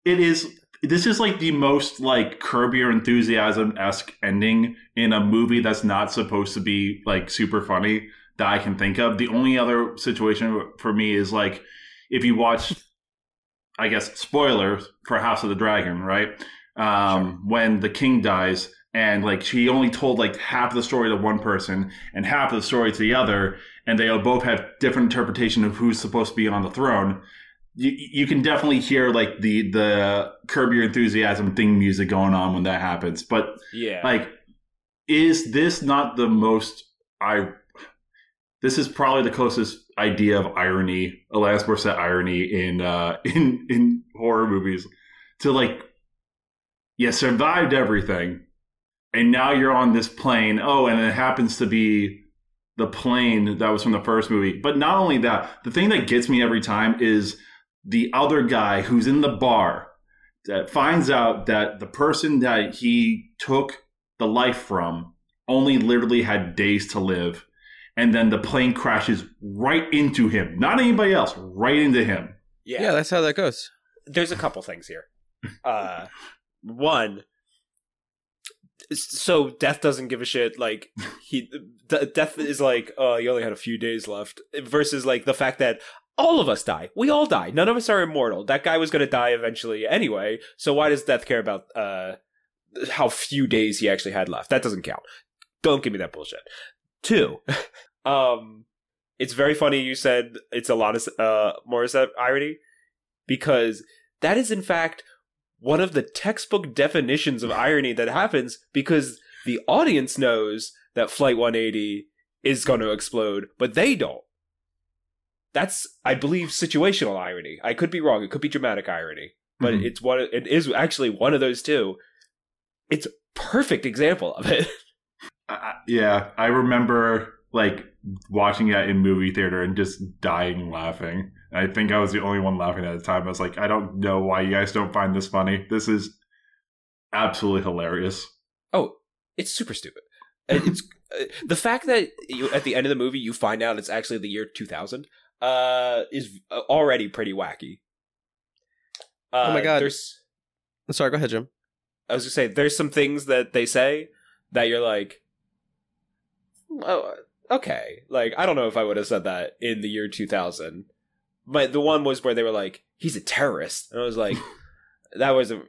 It is. This is like the most like Curb Your Enthusiasm esque ending in a movie that's not supposed to be like super funny that I can think of. The only other situation for me is like if you watch, I guess spoilers for House of the Dragon, right? Um, When the king dies and like she only told like half the story to one person and half of the story to the other, and they both have different interpretation of who's supposed to be on the throne you, you can definitely hear like the the curb your enthusiasm thing music going on when that happens but yeah. like is this not the most i this is probably the closest idea of irony Alanis Morissette irony in uh [laughs] in in horror movies to like yeah, survived everything and now you're on this plane. Oh and it happens to be the plane that was from the first movie. But not only that the thing that gets me every time is the other guy who's in the bar that finds out that the person that he took the life from only literally had days to live and then the plane crashes right into him not anybody else right into him yeah. yeah, that's how that goes. there's a couple things here. Uh, one, so death doesn't give a shit. Like he, d- death is like, oh, you only had a few days left. Versus like the fact that all of us die. We all die. None of us are immortal. That guy was going to die eventually anyway. So why does death care about uh how few days he actually had left? That doesn't count. Don't give me that bullshit. Two, [laughs] um, it's very funny you said it's Alanis uh, Morissette irony because that is in fact one of the textbook definitions of irony that happens because the audience knows that Flight 180 is going to explode, but they don't. That's, I believe, situational irony. I could be wrong. It could be dramatic irony, but Mhm. it's one. It is actually one of those two. It's a perfect example of it. [laughs] I- yeah i remember like watching that in movie theater and just dying laughing i think i was the only one laughing at the time i was like i don't know why you guys don't find this funny this is absolutely hilarious Oh, it's super stupid. It's [laughs] uh, the fact that you at the end of the movie you find out it's actually the year 2000 uh is already pretty wacky. Uh, Oh my God. There's Sorry, go ahead, Jim. I was gonna say there's some things that they say that you're like, oh, okay. Like I don't know if I would have said that in the year 2000. But the one was where they were like, he's a terrorist, and I was like, [laughs] that was a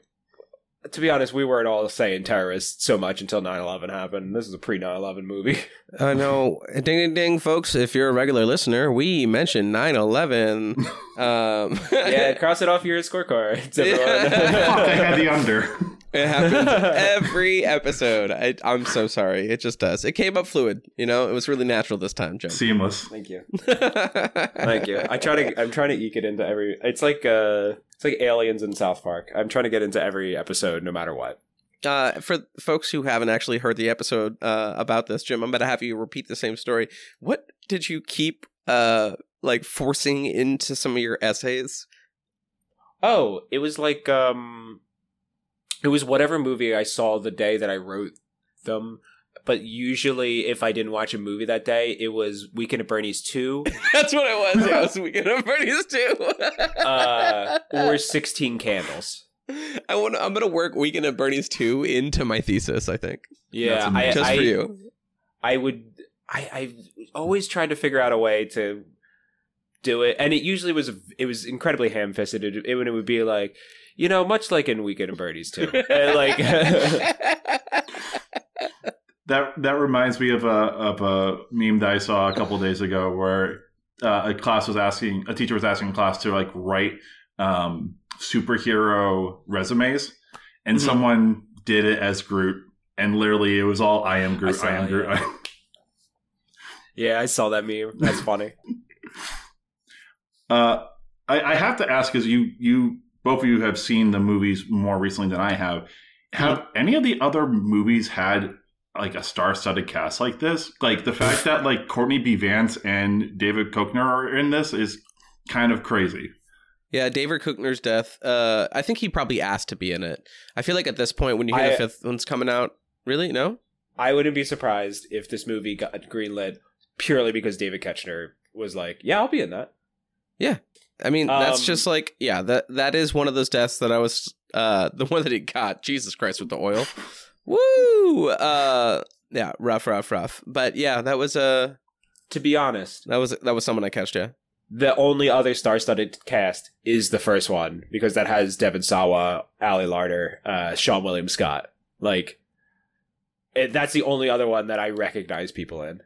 to be honest, we weren't all saying terrorists so much until 9-11 happened. This is a pre 9-11 movie. [laughs] I know. Ding, ding, ding, folks. If you're a regular listener, we mentioned 9 11. [laughs] Um, yeah, cross it off your scorecard. everyone. Fuck, I had the under. It happens [laughs] every episode. I, I'm so sorry. It just does. It came up fluid. You know, it was really natural this time, Joe. Seamless. Thank you. [laughs] Thank you. I try to. I'm trying to eke it into every. It's like uh, it's like aliens in South Park. I'm trying to get into every episode, no matter what. Uh, for folks who haven't actually heard the episode uh, about this, Jim, I'm going to have you repeat the same story. What did you keep uh, like forcing into some of your essays? Oh, it was like um, it was whatever movie I saw the day that I wrote them. But usually, if I didn't watch a movie that day, it was Weekend at Bernie's two, [laughs] That's what it was. Yeah, it was Weekend at Bernie's 2. [laughs] uh, or Sixteen Candles. I want. I'm gonna work Weekend at Bernie's two into my thesis. I think Yeah, I, just I, for you. I would. I I always tried to figure out a way to do it, and it usually was it was incredibly ham fisted. It, it, it would be like, you know, much like in Weekend at Bernie's too, [laughs] And, like. [laughs] That that reminds me of a of a meme that I saw a couple days ago where uh, a class was asking a teacher was asking a class to like write um, superhero resumes, and Mhm. someone did it as Groot, and literally it was all I am I Groot, saw I, am Groot. yeah. [laughs] yeah, I saw that meme. That's funny. Uh, I, I have to ask because you you both of you have seen the movies more recently than I have. Have any of the other movies had like a star-studded cast like this? Like the fact that like Courtney B. Vance and David Koechner are in this is kind of crazy. Yeah, David Koechner's death. Uh, I think he probably asked to be in it. I feel like at this point, when you hear I- the fifth one's coming out, really no. I wouldn't be surprised if this movie got greenlit purely because David Koechner was like, "Yeah, I'll be in that." I mean, that's Um, just like yeah, that that is one of those deaths that I was uh [laughs] the one that he got. Jesus Christ with the oil. [laughs] Woo! Uh yeah, rough, rough, rough. But yeah, that was uh To be honest, that was that was someone I catched, yeah. the only other star-studded cast is the first one because that has Devon Sawa, Ali Larter, uh, Seann William Scott. Like, it, that's the only other one that I recognize people in.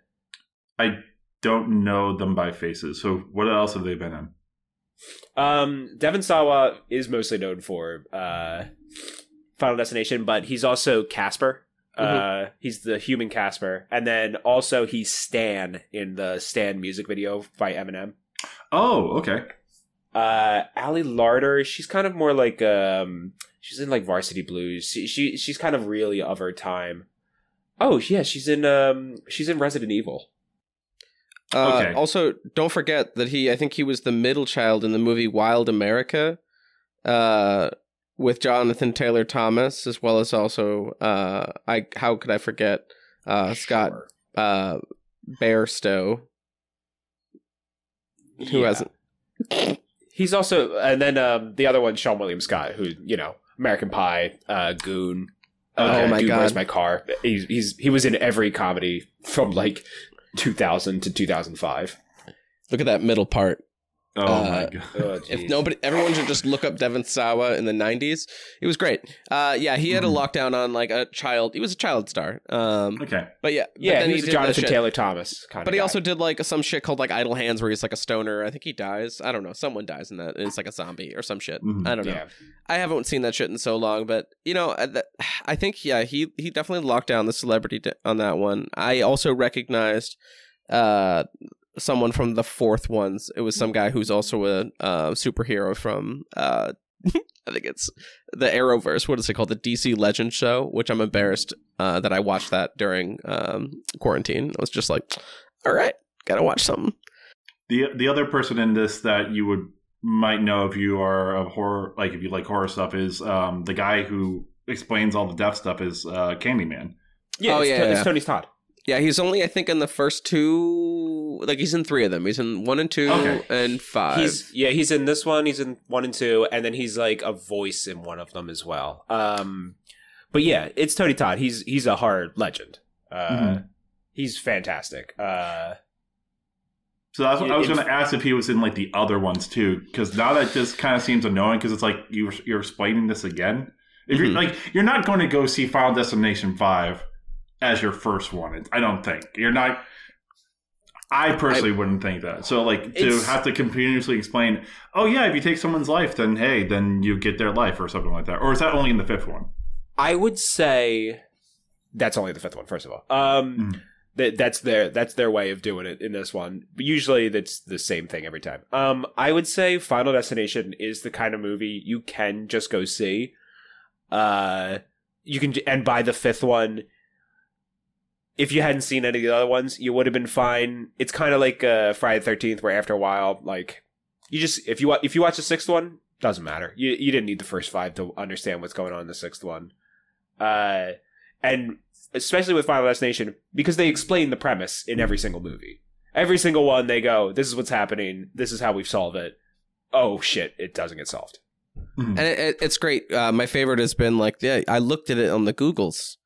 I don't know them by faces. So what else have they been in? Um, Devon Sawa is mostly known for uh, Final Destination, but he's also Casper. Uh, he's the human Casper, and then also he's Stan in the Stan music video by Eminem. Oh, okay. Uh, Ali Larter, she's kind of more like um, she's in like Varsity Blues. She, she she's kind of really of her time. Oh yeah, she's in um, she's in Resident Evil. Uh, Okay. Also, don't forget that he, I think he was the middle child in the movie Wild America, uh, with Jonathan Taylor Thomas, as well as also, uh, I how could I forget uh, Scott Sure. uh, Bairstow, who Yeah. hasn't. He's also, and then um, the other one, Seann William Scott, who you know, American Pie, uh, Goon. Uh, Oh my Dude, Where's God. my car? He's, he's he was in every comedy from like 2000 to 2005. Look at that middle part. Oh Uh, my god. Oh, If nobody, everyone should just look up Devon Sawa in the '90s. It was great. Uh, yeah, he had a Mhm. lockdown on like a child. He was a child star. Um, Okay. but yeah, but yeah, then he was a Jonathan. Taylor Thomas kind But of. he guy. also did like some shit called like Idle Hands, where he's like a stoner. I think he dies. I don't know. Someone dies in that. And it's like a zombie or some shit. Mhm. I don't know. yeah. I haven't seen that shit in so long, but you know, I, think yeah, he he definitely locked down the celebrity on that one. I also recognized uh someone from the fourth ones. It was some guy who's also a uh, superhero from uh [laughs] I think it's the Arrowverse. What is it called? The DC Legend show, which I'm embarrassed uh, that I watched that during um, quarantine. I was just like, all right, gotta watch something. The the other person in this that you would might know if you are a horror like if you like horror stuff is um the guy who explains all the death stuff is uh Candyman. Yeah, Oh, it's, yeah, To- yeah. it's Tony Todd. Yeah, he's only I think in the first two. Like he's in three of them. He's in one and two Okay. and five. He's yeah, he's in this one. He's in one and two, and then he's like a voice in one of them as well. Um, but yeah, it's Tony Todd. He's he's a hard legend. Uh, Mhm. he's fantastic. Uh, So that's what I was going to ask if he was in like the other ones too, because now that just kind of seems annoying because it's like you you're explaining this again. If you're Mhm. like, you're not going to go see Final Destination Five as your first one. I don't think you're not. I personally wouldn't think that. So, like, to have to continuously explain, oh yeah, if you take someone's life, then hey, then you get their life or something like that. Or is that only in the fifth one? I would say that's only the fifth one. First of all, um, Mm. that that's their that's their way of doing it in this one. But usually, that's the same thing every time. Um, I would say Final Destination is the kind of movie you can just go see. Uh, you can and by the fifth one. If you hadn't seen any of the other ones, you would have been fine. It's kind of like uh, Friday the Thirteenth, where after a while, like you just if you if you watch the sixth one, doesn't matter. You you didn't need the first five to understand what's going on in the sixth one uh, and especially with Final Destination because they explain the premise in every single movie. Every single one, they go, "This is what's happening. This is how we solve it." Oh shit! It doesn't get solved. Mhm. and it, it, it's great. Uh, my favorite has been like, yeah, I looked at it on the Googles.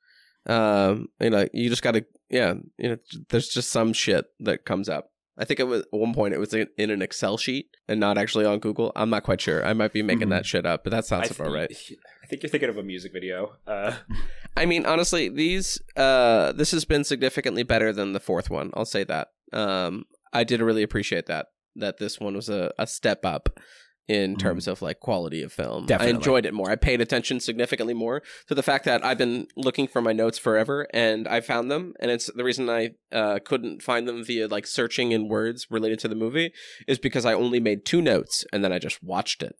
Um, you know, you just got to, yeah, you know, there's just some shit that comes up. I think it was at one point it was in, in an Excel sheet and not actually on Google. I'm not quite sure. I might be making Mhm. that shit up, but that sounds I about right. [laughs] I think you're thinking of a music video. Uh, [laughs] I mean, honestly, these uh, this has been significantly better than the fourth one. I'll say that. Um, I did really appreciate that that this one was a, a step up in Mhm. terms of like quality of film. Definitely. I enjoyed it more. I paid attention significantly more to the fact that I've been looking for my notes forever and I found them. And it's the reason I uh, couldn't find them via like searching in words related to the movie is because I only made two notes and then I just watched it.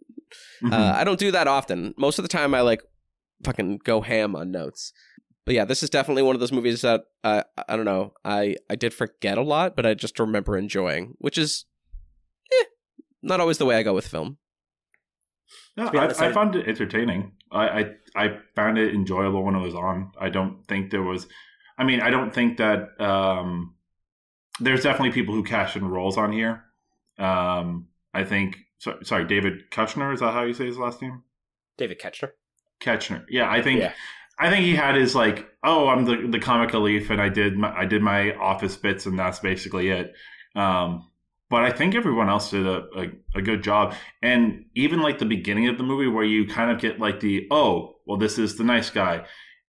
Mhm. Uh, I don't do that often. Most of the time, I like fucking go ham on notes. But yeah, this is definitely one of those movies that uh, I don't know. I I did forget a lot, but I just remember enjoying, which is not always the way I go with film. No, be I, I I- found it entertaining. I, I I found it enjoyable when it was on. I don't think there was. I mean, I don't think that um, there's definitely people who cash in roles on here. Um, I think. So, sorry, David Kushner. Is that how you say his last name? David Koechner. Koechner. Yeah, I think. Yeah. I think he had his like, oh, I'm the the comic relief, and I did my I did my office bits, and that's basically it. Um, but I think everyone else did a, a, a good job, and even like the beginning of the movie, where you kind of get like the oh, well, this is the nice guy,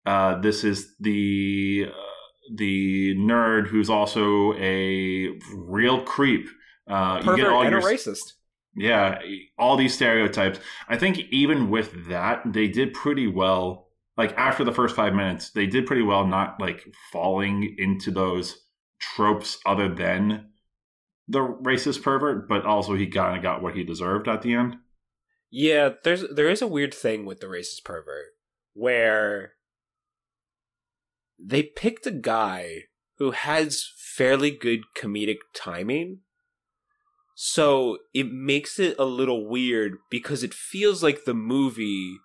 uh, this is the uh, the nerd who's also a real creep. Uh, you get all and your a racist. yeah, all these stereotypes. I think even with that, they did pretty well. Like after the first five minutes, they did pretty well not like falling into those tropes other than the racist pervert, but also he kind of got what he deserved at the end. Yeah, there's there is a weird thing with the racist pervert where they picked a guy who has fairly good comedic timing. So it makes it a little weird because it feels like the movie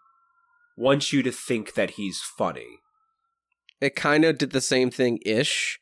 wants you to think that he's funny. It kind of did the same thing ish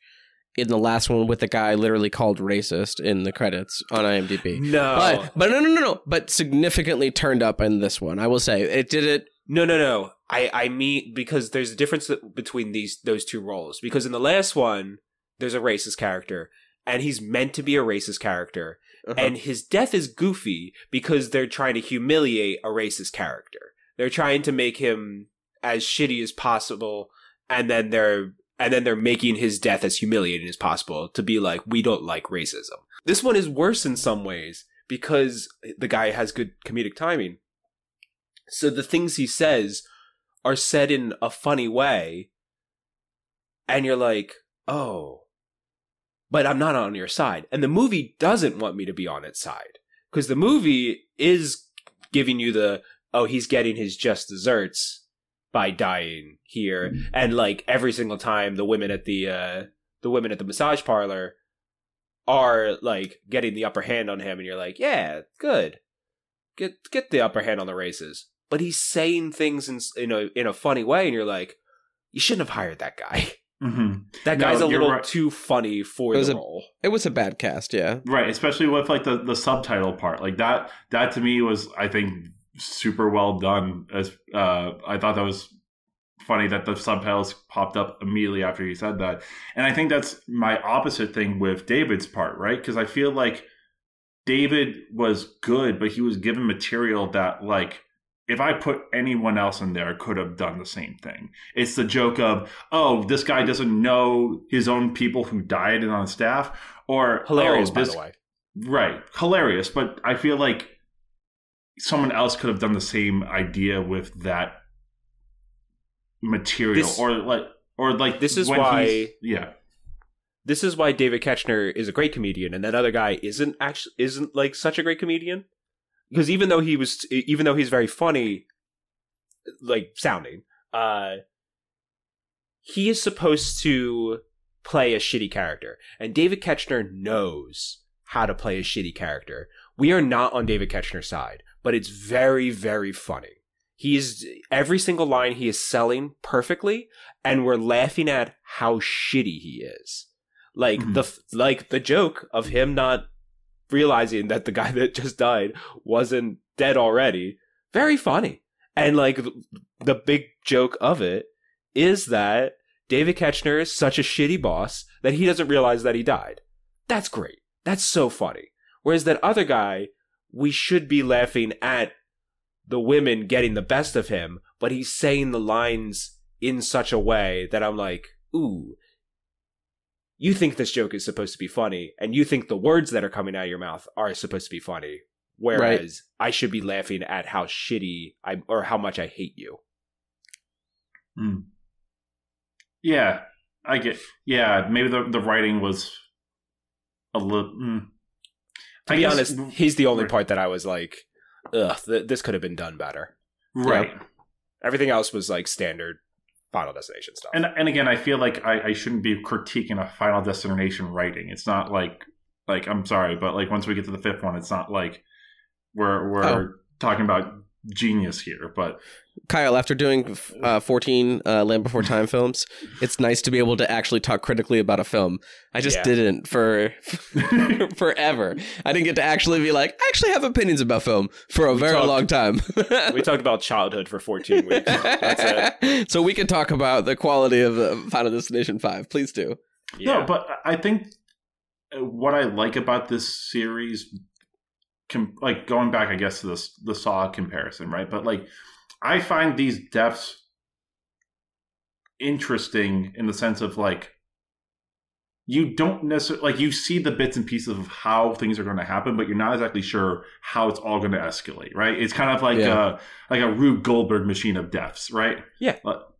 in the last one with the guy literally called racist in the credits on IMDb. No. But but no no no no. But significantly turned up in this one. I will say it did it. No, no, no. I I mean because there's a difference between these those two roles. Because in the last one, there's a racist character, and he's meant to be a racist character, uh-huh. and his death is goofy because they're trying to humiliate a racist character. They're trying to make him as shitty as possible, and then they're and then they're making his death as humiliating as possible to be like, we don't like racism. This one is worse in some ways because the guy has good comedic timing. So the things he says are said in a funny way, and you're like, oh, but I'm not on your side. And the movie doesn't want me to be on its side because the movie is giving you the, oh, he's getting his just desserts by dying here. And like every single time the women at the, uh, the women at the massage parlor are like getting the upper hand on him and you're like, yeah, good. Get, get the upper hand on the races. But he's saying things in, in a, in a funny way and you're like, you shouldn't have hired that guy. Mm-hmm. That No, guy's a little right. too funny for It was the a- role. It was a bad cast, yeah. Right, especially with like the the subtitle part, like that. That to me was, I think, super well done. As uh, I thought that was funny that the subtitles popped up immediately after he said that, and I think that's my opposite thing with David's part, right? Because I feel like David was good, but he was given material that like if I put anyone else in there, could have done the same thing. It's the joke of, oh, this guy doesn't know his own people who died and on staff, or Hilarious, oh, by the way. Right, hilarious. But I feel like someone else could have done the same idea with that material, This- or like, or like This is why- yeah, This is why David Koechner is a great comedian, and that other guy isn't actually isn't like such a great comedian. Because even though he was, even though he's very funny, like sounding, uh, he is supposed to play a shitty character, and David Koechner knows how to play a shitty character. We are not on David Koechner's side, but it's very, very funny. He is every single line he is selling perfectly, and we're laughing at how shitty he is. Like Mhm. the like the joke of him not realizing that the guy that just died wasn't dead already. Very funny. And like the big joke of it is that David Koechner is such a shitty boss that he doesn't realize that he died. That's great. That's so funny. Whereas that other guy, we should be laughing at the women getting the best of him, but he's saying the lines in such a way that I'm like, ooh, you think this joke is supposed to be funny, and you think the words that are coming out of your mouth are supposed to be funny. Whereas I should be laughing at how shitty I or how much I hate you. Mm. yeah. I get, yeah. Maybe the the writing was a little. Mm. To I be guess- honest, he's the only Right. part that I was like, ugh, th- this could have been done better. right. Everything else was like standard Final Destination stuff. And and again, I feel like I, I shouldn't be critiquing a Final Destination writing. It's not like like I'm sorry, but like once we get to the fifth one, it's not like we're we're Oh. talking about genius here. But Kyle, after doing uh, 14 uh, Land Before [laughs] Time films, it's nice to be able to actually talk critically about a film. I just Yeah. didn't for [laughs] [laughs] forever. I didn't get to actually be like, I actually have opinions about film for a We very talked- long time. we talked about childhood for 14 weeks. That's it. so we can talk about the quality of uh, Final Destination 5. Please do. Yeah. no, but I think uh, what I like about this series, com- like going back, I guess to this the Saw comparison, right? But like, I find these deaths interesting in the sense of like you don't necessarily like you see the bits and pieces of how things are going to happen, but you're not exactly sure how it's all going to escalate, right? It's kind of like Yeah. a like a Rube Goldberg machine of deaths, right? Yeah. But,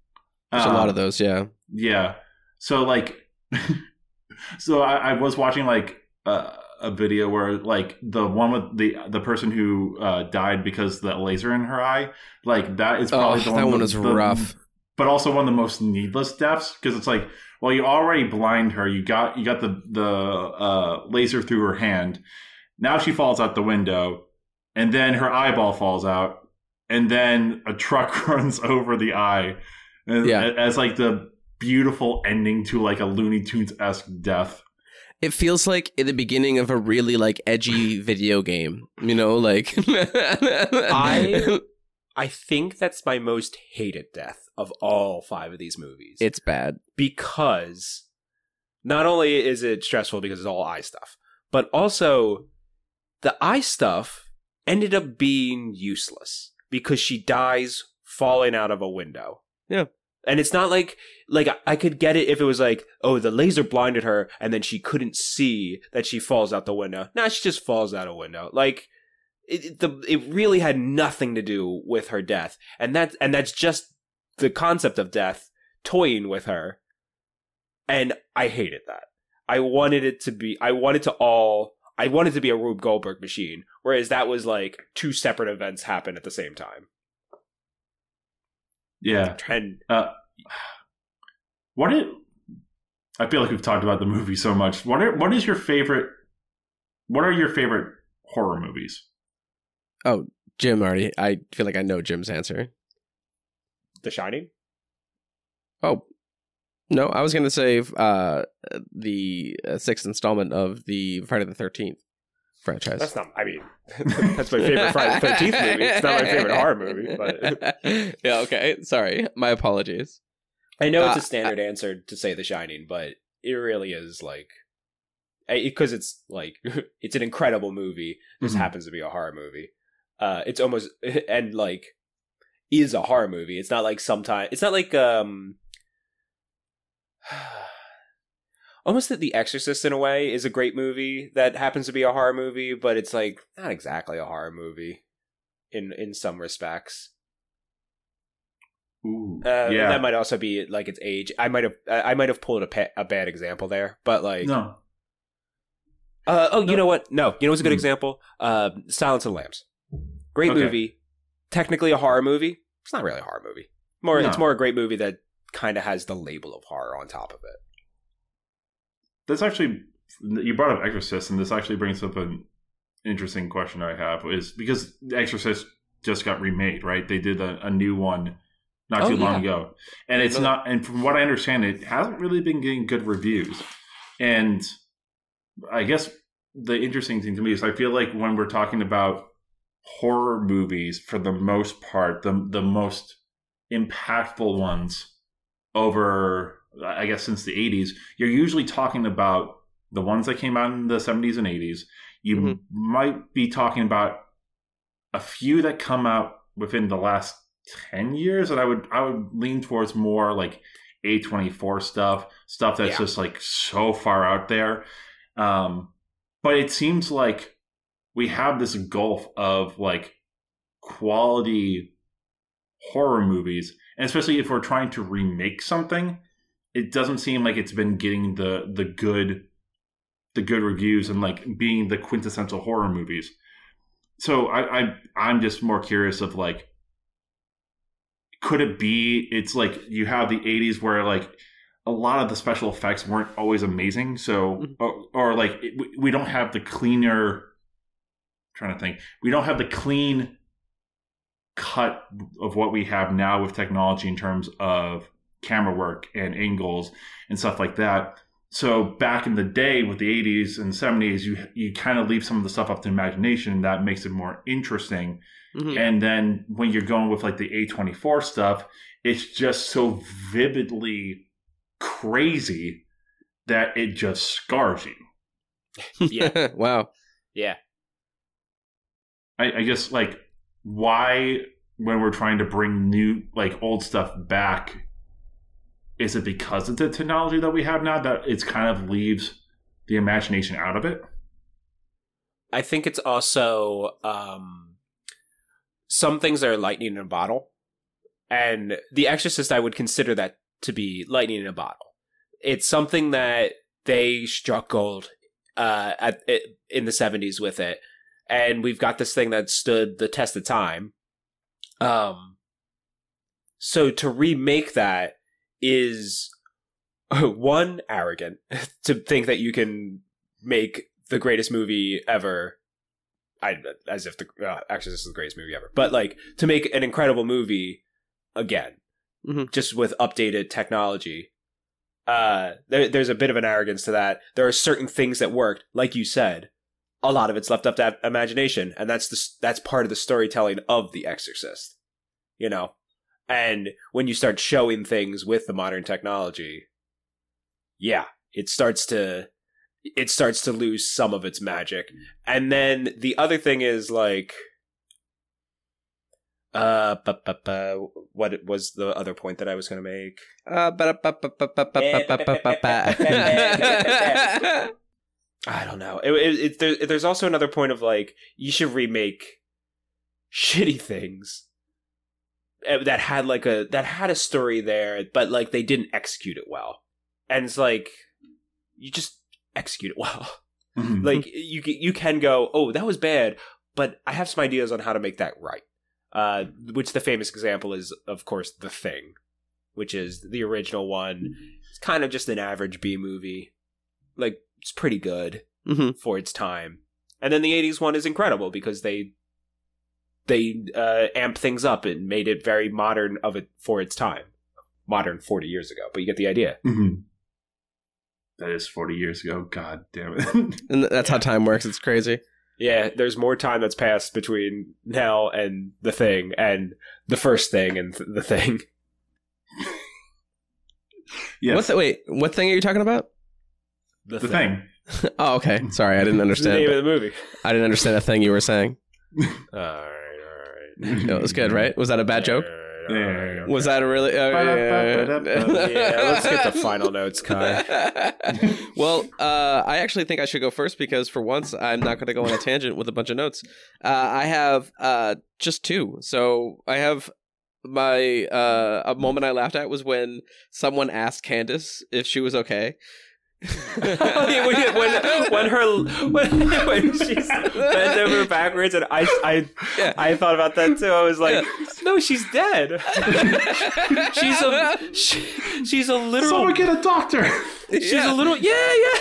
There's a lot um, of those, yeah. yeah. So like, [laughs] so I, I was watching like uh, a video where like the one with the the person who uh, died because the laser in her eye, like that is Oh, probably the that one one the- was the- rough. but also one of the most needless deaths because it's like, well, you already blind her. You got you got the the uh, laser through her hand. Now she falls out the window, and then her eyeball falls out, and then a truck [laughs] runs over the eye, and, Yeah. as like the beautiful ending to like a Looney Tunes esque death. It feels like in the beginning of a really like edgy video game, you know, like [laughs] I- I think that's my most hated death of all five of these movies. it's bad. because not only is it stressful because it's all eye stuff, but also the eye stuff ended up being useless because she dies falling out of a window. Yeah. And it's not like like I could get it if it was like, oh, the laser blinded her and then she couldn't see that she falls out the window. Now she just falls out a window. Like it, it- the it really had nothing to do with her death. And that's and that's just the concept of death toying with her. And I hated that. I wanted it to be I wanted to all I wanted to be a Rube Goldberg machine, whereas that was like two separate events happen at the same time. Yeah. And Uh, what it? I feel like we've talked about the movie so much. What are what is your favorite? What are your favorite horror movies? Oh, Jim already. I feel like I know Jim's answer. The Shining? Oh, no, I was going to say uh, the uh, sixth installment of the Friday the Thirteenth franchise. That's not I mean [laughs] that's my favorite Friday the thirteenth movie. It's not my favorite horror movie, but [laughs] yeah, okay. Sorry, my apologies. I know it's Uh, a standard answer to say The Shining, but it really is like because it's like [laughs] it's an incredible movie. This Mhm. happens to be a horror movie. Uh, it's almost and like is a horror movie. It's not like sometimes it's not like um [sighs] almost that The Exorcist in a way is a great movie that happens to be a horror movie, but it's like not exactly a horror movie in in some respects. Ooh, Uh, yeah. that might also be like its age. I might have I might have pulled a, pa- a bad example there, but like no. Uh, oh, you know what? No, you know what's a good Hmm. example? Uh, Silence of the Lambs. Great Okay. movie. Technically a horror movie. It's not really a horror movie. More, it's more a great movie that kind of has the label of horror on top of it. That's actually you brought up Exorcist, and this actually brings up an interesting question I have is because Exorcist just got remade, right? They did a, a new one not Oh, too long yeah. ago, and it's Really? not. And from what I understand, it hasn't really been getting good reviews. And I guess the interesting thing to me is I feel like when we're talking about horror movies, for the most part, the the most impactful ones over I guess since the 80s, you're usually talking about the ones that came out in the 70s and 80s. You Mhm. might be talking about a few that come out within the last 10 years and I would I would lean towards more like A24 stuff, stuff that's Yeah. just like so far out there. Um but it seems like we have this gulf of like quality horror movies, and especially if we're trying to remake something, it doesn't seem like it's been getting the the good the good reviews and like being the quintessential horror movies. So I, I I'm just more curious of like could it be it's like you have the 80s where like a lot of the special effects weren't always amazing so Mhm. or, or like it, we- we don't have the cleaner trying to think we don't have the clean cut of what we have now with technology in terms of camera work and angles and stuff like that so back in the day with the 80s and 70s you you kind of leave some of the stuff up to imagination and that makes it more interesting Mhm. and then when you're going with like the A24 stuff, it's just so vividly crazy that it just scars you. [laughs] Yeah. [laughs] wow. Yeah. I, I guess like why when we're trying to bring new like old stuff back, is it because of the technology that we have now that it's kind of leaves the imagination out of it? I think it's also um, some things are lightning in a bottle, and The Exorcist. I would consider that to be lightning in a bottle. It's something that they struck gold uh, at it, in the seventies with it, and we've got this thing that stood the test of time. Um, so to remake that is [laughs] one arrogant [laughs] to think that you can make the greatest movie ever. I as if the uh, Exorcist is the greatest movie ever, but like to make an incredible movie again, Mhm. just with updated technology. Uh, there, there's a bit of an arrogance to that. There are certain things that worked, like you said. A lot of it's left up to imagination, and that's the that's part of the storytelling of The Exorcist. You know, and when you start showing things with the modern technology, yeah, it starts to it starts to lose some of its magic. And then the other thing is like uh bu- bu- bu- what was the other point that I was going to make? Uh. I don't know. It, it, it, there, there's also another point of like you should remake shitty things uh, that had like a that had a story there, but like they didn't execute it well, and it's like you just execute it [laughs] well. Mhm. like you you can go, oh, that was bad, but I have some ideas on how to make that right. Uh, which the famous example is, of course, The Thing, which is the original one. It's kind of just an average B movie, like it's pretty good Mhm. for its time. And then the '80s one is incredible because they they uh, amp things up and made it very modern of it for its time. Modern 40 years ago, but you get the idea. Mhm. That is 40 years ago. God damn it. [laughs] And that's how time works. It's crazy. Yeah, there's more time that's passed between now and the thing, and the first thing and th- the thing. [laughs] yes. What the, wait, what thing are you talking about? The, the thing. [laughs] Oh, okay. Sorry, I didn't It's the name understand. of the movie. I didn't understand a thing you were saying. All right, all right. It was good, right? Was that a bad joke? Yeah. Was that a really? Yeah. Yeah, let's get the final notes, Kai. [laughs] well, uh, I actually think I should go first because for once I'm not going to go on a tangent with a bunch of notes. Uh, I have uh, just two. So I have my uh, a moment I laughed at was when someone asked Candace if she was okay. When, when, when her when, when she's [laughs] bent over backwards and I I Yeah. I thought about that too. I was like, no, she's dead. [laughs] she's a she, she's a literal Someone get a doctor. She's Yeah. a little yeah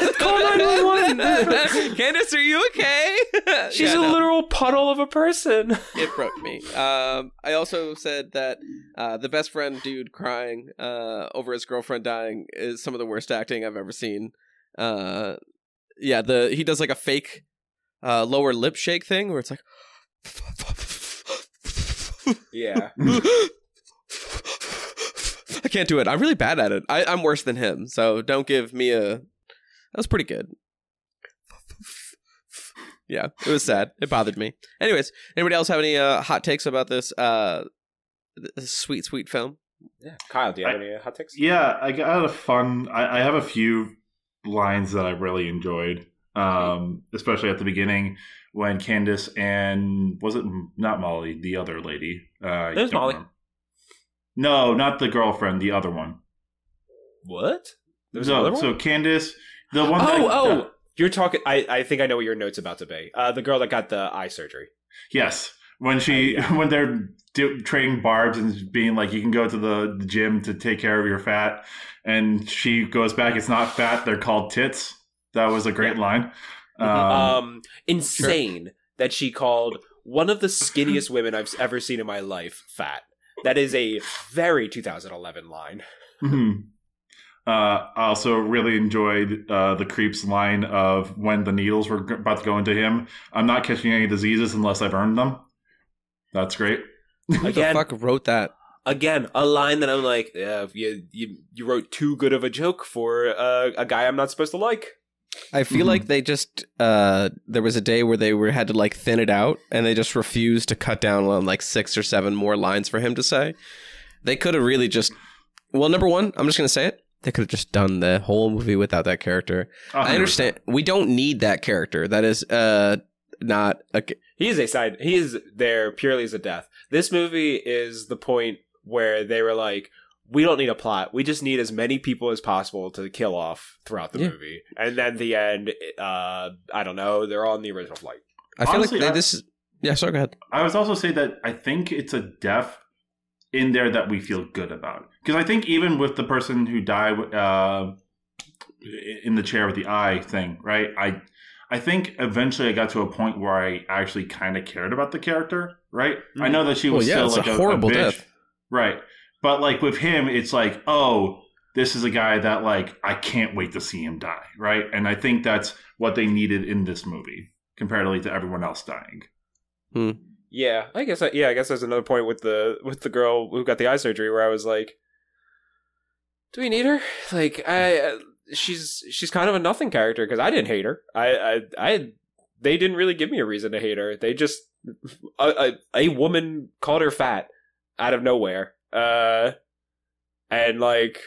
yeah [laughs] call nine one one. [laughs] Candace, are you okay? [laughs] She's Yeah, a no. literal puddle of a person. it broke me. Um, I also said that uh, the best friend dude crying uh, over his girlfriend dying is some of the worst acting I've ever seen. Uh, yeah, the he does like a fake uh, lower lip shake thing where it's like. Yeah. I can't do it. I'm really bad at it. I, I'm worse than him, so don't give me a. That was pretty good. Yeah, it was sad. It bothered me. Anyways, anybody else have any uh, hot takes about this uh, this sweet, sweet film? Yeah. Kyle, do you have any hot takes? Yeah, I got a fun. I, I have a few lines that I really enjoyed, um, especially at the beginning when Candace and was it not Molly, the other lady? Uh, I It was don't Molly. remember. No, not the girlfriend, the other one. What? There's no, another one? so Candace, the one. Oh, that, oh, you're talking. I, I think I know what your note's about to be. Uh, the girl that got the eye surgery. Yes, when she Uh, yeah. [laughs] when they're do, trading barbs and being like, you can go to the, the gym to take care of your fat, and she goes back. It's not fat. They're called tits. That was a great line. Um, Um, insane that she called one of the skinniest women I've ever seen in my life fat. That is a very 2011 line. mhm. Uh, I also really enjoyed uh, the creeps line of when the needles were g- about to go into him. I'm not catching any diseases unless I've earned them. That's great. Who the Again, fuck wrote that? again, a line that I'm like, yeah, you you, you wrote too good of a joke for uh, a guy I'm not supposed to like. I feel Mhm. like they just uh there was a day where they were had to like thin it out and they just refused to cut down on like six or seven more lines for him to say. They could have really just well, number one, I'm just gonna say it. They could have just done the whole movie without that character. I understand we don't need that character. That is uh not a He is a side. He is there purely as a death. This movie is the point where they were like, we don't need a plot. We just need as many people as possible to kill off throughout the Yeah. movie, and then the end. Uh, I don't know. They're on the original flight. I feel Honestly, like they, I- this is yeah, sorry, go ahead. I was also say that I think it's a death in there that we feel good about because I think even with the person who died uh, in the chair with the eye thing, right? I I think eventually I got to a point where I actually kind of cared about the character, right? I know that she Well, was yeah, still it's a like horrible bitch, death. right? But like with him, it's like oh. This is a guy that like I can't wait to see him die, right? And I think that's what they needed in this movie, comparatively to everyone else dying. Yeah, I guess. I, yeah, I guess there's another point with the with the girl who got the eye surgery where I was like, do we need her? Like, I uh, she's she's kind of a nothing character because I didn't hate her. I I I they didn't really give me a reason to hate her. They just [laughs] a a, a woman called her fat out of nowhere. Uh, and like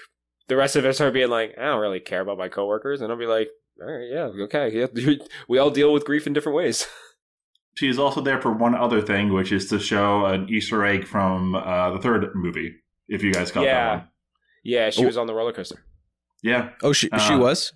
the rest of us are being like, I don't really care about my coworkers, and I'll be like, all right, yeah, okay, yeah, [laughs] we all deal with grief in different ways. [laughs] She is also there for one other thing, which is to show an Easter egg from uh, the third movie. If you guys got Yeah. that one, Yeah, she Oh. was on the roller coaster. yeah. Oh she she Uh, was?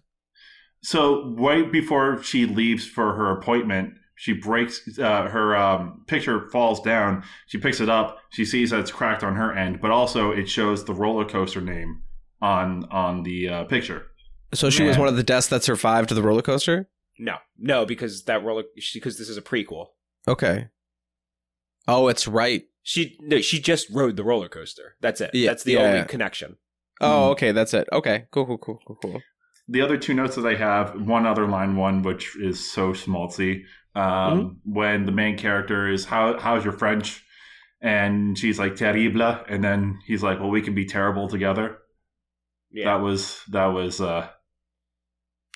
So right before she leaves for her appointment, she breaks uh, her um, picture falls down. She picks it up. She sees that it's cracked on her end, but also it shows the roller coaster name on on the uh, picture. So she was one of the deaths that survived the roller coaster? No, no, because that roller because this is a prequel. Okay. Oh, it's right. She no, she just rode the roller coaster. That's it. Yeah, That's the yeah. only connection. Oh, Mhm. okay, that's it. Okay, cool, cool, cool, cool, cool. The other two notes that I have, one other line, one which is so schmaltzy. Um, When the main character is how how's your French, and she's like terrible, and then he's like, well, we can be terrible together. Yeah, That was that was uh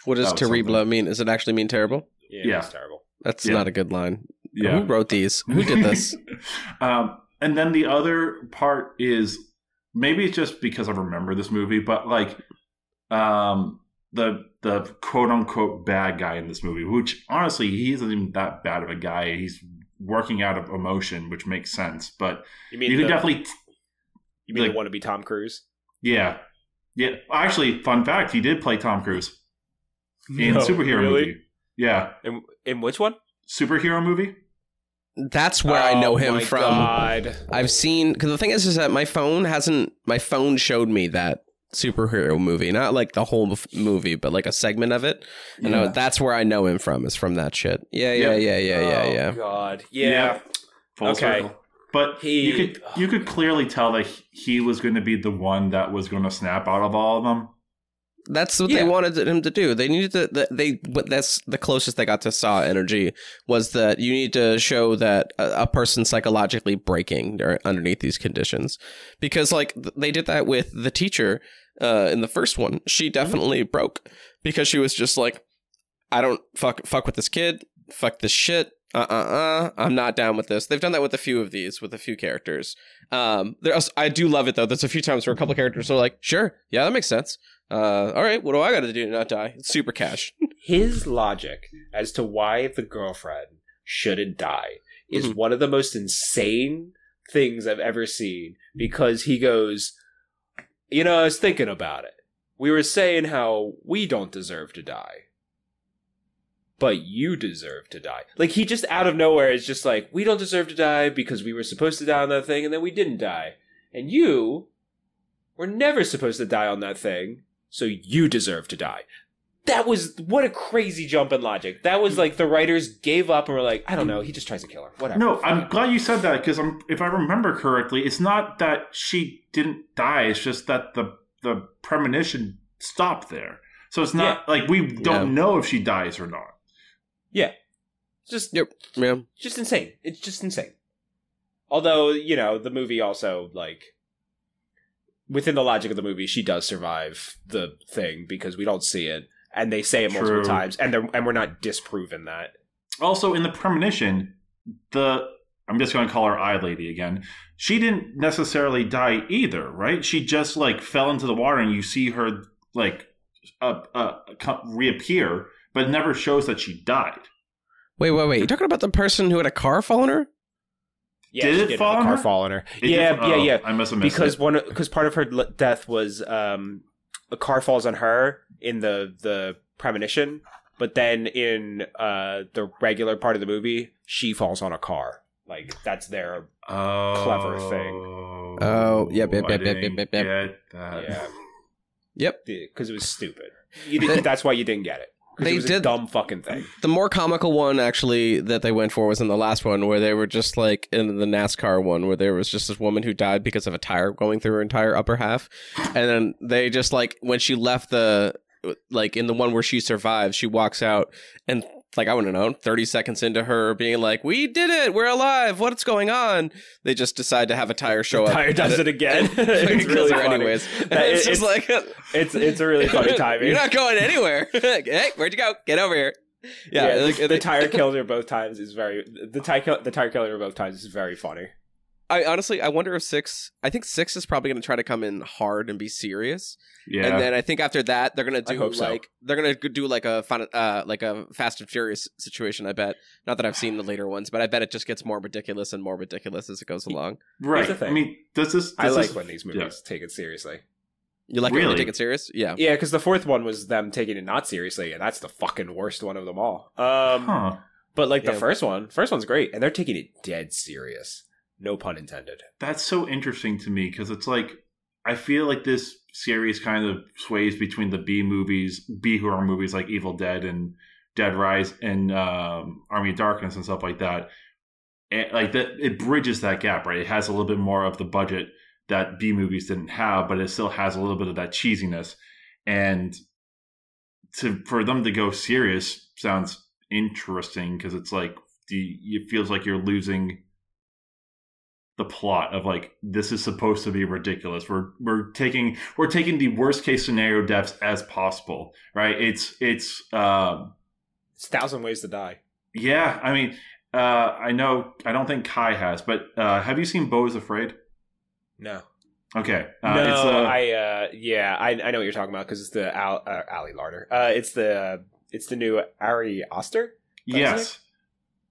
What does terrible something. mean? Does it actually mean terrible? yeah, yeah. it's terrible. That's Yeah. not a good line. yeah. Who wrote these? Who did [laughs] this? um, and then the other part is maybe it's just because I remember this movie, but like um, the the quote unquote bad guy in this movie, which honestly he isn't even that bad of a guy. He's working out of emotion, which makes sense. But You mean you the, could definitely, you mean like- the one to be Tom Cruise? yeah, yeah. Actually, fun fact: he did play Tom Cruise in No, superhero really? movie. Yeah, In, in which one? superhero movie. That's where I oh know Oh him my from. God. I've seen because the thing is, is that my phone hasn't. My phone showed me that superhero movie, not like the whole movie, but like a segment of it. And I- that's where I know him from. Is from that shit. Yeah, yeah, Yep. yeah, yeah, yeah, oh, yeah. God. Yeah. Full Okay. circle. But He- you could you could clearly tell that he was going to be the one that was going to snap out of all of them. That's what Yeah. they wanted him to do. They needed to. They, but that's the closest they got to Saw energy was that you need to show that a, a person psychologically breaking underneath these conditions, because like they did that with the teacher uh, in the first one. She definitely broke because she was just like, I don't fuck fuck with this kid. Fuck this shit. Uh uh uh. I'm not down with this. They've done that with a few of these, with a few characters. Um, there's I do love it though. There's a few times where a couple characters are like, sure, yeah, that makes sense. Uh, all right, what do I got to do to not die? It's super cash. His logic as to why the girlfriend shouldn't die is Mhm. one of the most insane things I've ever seen because he goes, You know, I was thinking about it. We were saying how we don't deserve to die. But you deserve to die. Like, he just out of nowhere is just like, We don't deserve to die because we were supposed to die on that thing and then we didn't die. And you were never supposed to die on that thing, so you deserve to die. That was what a crazy jump in logic. That was like the writers gave up and were like, I don't know, he just tries to kill her. Whatever. No, I'm it. glad you said that because I'm if I remember correctly, it's not that she didn't die. It's just that the the premonition stopped there. So it's not like we don't know if she dies or not. Yeah. Just Yep. Yeah. just insane. It's just insane. Although, you know, the movie also like within the logic of the movie, she does survive the thing because we don't see it. And they say it multiple times, and they're, and we're not disproving that. Also, in the premonition, the I'm just going to call her Eye Lady again. She didn't necessarily die either, right? She just like fell into the water, and you see her like uh, uh, reappear, but it never shows that she died. Wait, wait, wait. You're talking about the person who had a car fall on her? Yeah, Did it did fall have a on car her? fall on her. It yeah, did- yeah, oh, yeah. I must have missed because it. one because part of her death was um a car falls on her in the the premonition but then in uh the regular part of the movie she falls on a car like that's their Oh, clever thing. Oh, yep, yep, I yep, yep, yep, yep. yeah Yep. because it was stupid [laughs] you didn't, that's why you didn't get it 'Cause They it was a did- dumb fucking thing. The more comical one, actually, that they went for was in the last one, where they were just like in the NASCAR one, where there was just this woman who died because of a tire going through her entire upper half, and then they just like when she left the like in the one where she survives, she walks out and like I want to know, thirty seconds into her being like, "We did it, we're alive. What's going on?" They just decide to have a tire show the up. tire does and it again [laughs] [laughs] fucking it's really funny. anyways. It's it- just like it's it's a really funny timing You're not going anywhere. [laughs] hey, where'd you go? Get over here. Yeah, yeah, like, the, the tire kills her both times is very the tire the tire killing her both times is very funny I honestly, I wonder if six. I think six is probably going to try to come in hard and be serious, Yeah. and then I think after that they're going to do hope so. like they're going to do like a fun, uh, like a Fast and Furious situation. I bet. Not that I've seen the [sighs] later ones, but I bet it just gets more ridiculous and more ridiculous as it goes along. right. I mean, does this? Does I like this, when these movies take it seriously. You like it when they take it serious? Yeah. Yeah, because the fourth one was them taking it not seriously, and that's the fucking worst one of them all. Um, Huh. but like Yeah. the first one, first one's great, and they're taking it dead serious. No pun intended. That's so interesting to me because it's like I feel like this series kind of sways between the B movies, B horror movies like Evil Dead and Dead Rise and um, Army of Darkness and stuff like that. And like that, it bridges that gap, right? It has a little bit more of the budget that B movies didn't have, but it still has a little bit of that cheesiness. And to for them to go serious sounds interesting because it's like the it feels like you're losing the plot of like this is supposed to be ridiculous. We're we're taking we're taking the worst case scenario deaths as possible, right? It's it's um It's thousand ways to die. yeah, I mean uh, I know I don't think Kai has, but uh, have you seen Beau is Afraid? No. Okay, uh, no, it's uh, I uh yeah, I I know what you're talking about because it's the Al, uh, Ali Larter. Uh, it's the it's the new Ari Aster. Yes.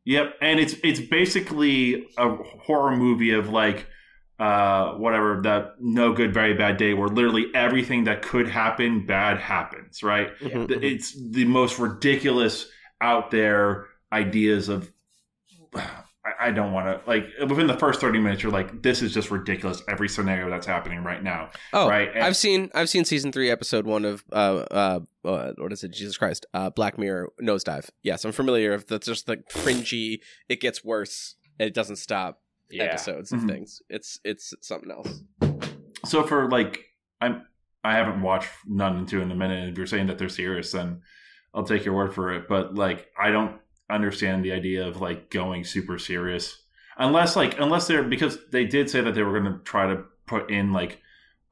Yep, and it's it's basically a horror movie of like uh whatever that no good very bad day where literally everything that could happen bad happens, right? Mhm, The- mhm. It's the most ridiculous out there ideas of I, I don't want to like within the first 30 minutes you're like this is just ridiculous every scenario that's happening right now. Oh, right, and- I've seen I've seen season three, episode one of uh uh, uh what is it? Jesus Christ, uh Black Mirror Nosedive. Yes, I'm familiar with that's just the cringy. It gets worse. It doesn't stop. Yeah. Episodes of Mhm. things. It's it's something else. So for like, I'm I haven't watched none and two in a minute. If you're saying that they're serious, then I'll take your word for it. But like, I don't understand the idea of like going super serious unless like unless they're because they did say that they were going to try to put in like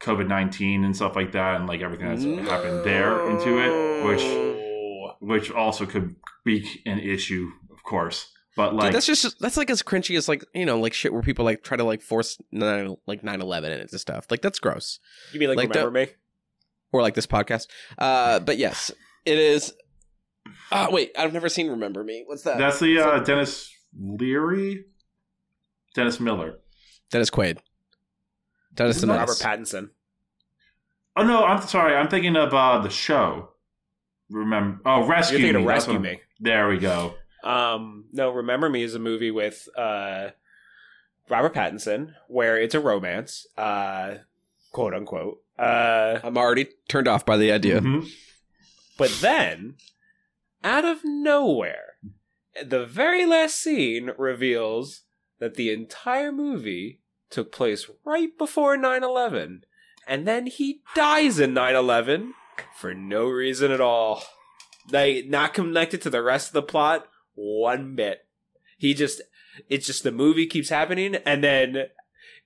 COVID nineteen and stuff like that and like everything that's happened there into it, which which also could be an issue, of course. But like, Dude, that's just that's like as cringy as like you know like shit where people like try to like force nine, like 9-11 into stuff. Like that's gross. You mean like, Like, remember me? Or like this podcast. Uh, but yes, it is. Oh wait, I've never seen Remember Me. What's that? that's the uh, Denis Leary, Dennis Miller. Dennis Quaid. Dennis the Robert Pattinson. Oh no, I'm sorry. I'm thinking of uh, the show. Remember? Oh, Rescue You're thinking Me. of Rescue what- Me. There we go. Um, no, Remember Me is a movie with uh, Robert Pattinson where it's a romance, uh, quote unquote. Uh, I'm already turned off by the idea. Mhm. but then, out of nowhere, the very last scene reveals that the entire movie took place right before 9 11. And then he dies in 9 11 for no reason at all. Like, not connected to the rest of the plot one bit. He just, it's just the movie keeps happening, and then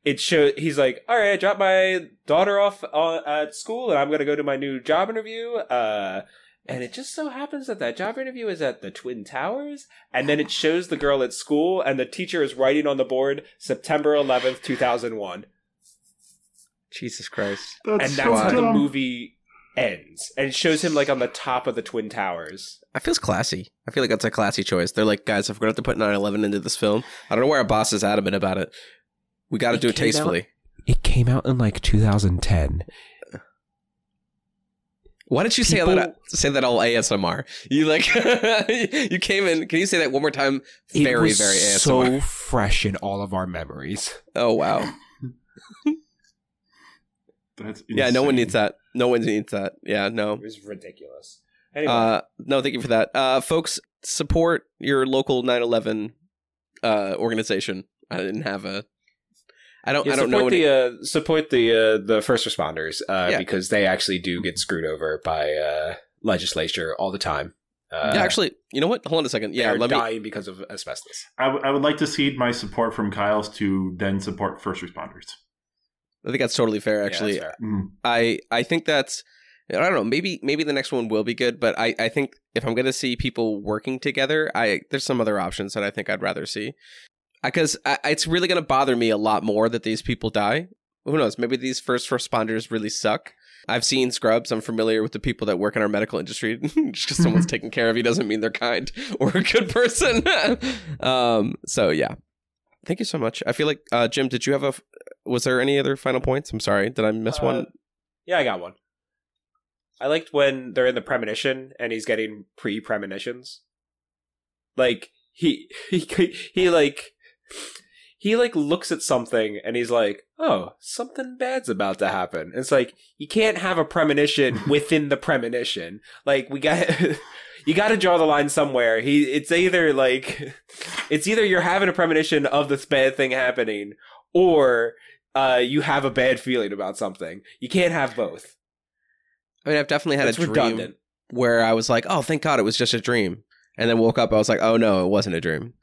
it shows he's like, all right, I dropped my daughter off uh, at school, and I'm gonna go to my new job interview. Uh, and it just so happens that that job interview is at the Twin Towers, and then it shows the girl at school, and the teacher is writing on the board September 11th, 2001, Jesus Christ. That's and so that's how the movie ends, and it shows him like on the top of the Twin Towers. That feels classy. I feel like that's a classy choice. They're like, guys, if we're going to have to put 9 11 into this film, I don't know why our boss is adamant about it. We got to do it came out- tastefully. It came out in like 2010. Why did you say that? Say that all ASMR. You like [laughs] you came in. Can you say that one more time? Very, very ASMR. so fresh in all of our memories. oh wow. [laughs] That's Yeah, no one needs that. No one needs that. Yeah, no. It was ridiculous. Anyway, Uh, no, thank you for that. Uh, folks, support your local 9/11 uh, organization. I didn't have a. I don't. yeah, I don't know. support Any, the uh, support the uh, the first responders uh, Yeah. because they actually do get screwed over by uh, legislature all the time. Uh, yeah, actually, you know what? Hold on a second. Yeah, they're me. dying because of asbestos. I, w- I would like to cede my support from Kyle's to then support first responders. I think that's totally fair. Yeah, Actually, that's fair. Mhm. I I think that's I don't know. Maybe maybe the next one will be good, but I I think if I'm gonna see people working together, I there's some other options that I think I'd rather see. Because it's really gonna bother me a lot more that these people die. Who knows? Maybe these first responders really suck. I've seen Scrubs. I'm familiar with the people that work in our medical industry. [laughs] Just because someone's taken care of you doesn't mean they're kind [laughs] or a good person. [laughs] um. So yeah. Thank you so much. I feel like uh, Jim. Did you have a? Was there any other final points? I'm sorry. Did I miss Uh, one? Yeah, I got one. I liked when they're in the premonition and he's getting pre premonitions. Like he he he like he like looks at something and he's like, "Oh, something bad's about to happen." It's like you can't have a premonition [laughs] within the premonition. Like we got [laughs] you got to draw the line somewhere. He it's either like [laughs] it's either you're having a premonition of this bad thing happening or uh, you have a bad feeling about something. You can't have both. I mean, I've definitely had It's a dream redundant. where I was like, "Oh, thank God, it was just a dream," and then woke up. I was like, "Oh no, it wasn't a dream."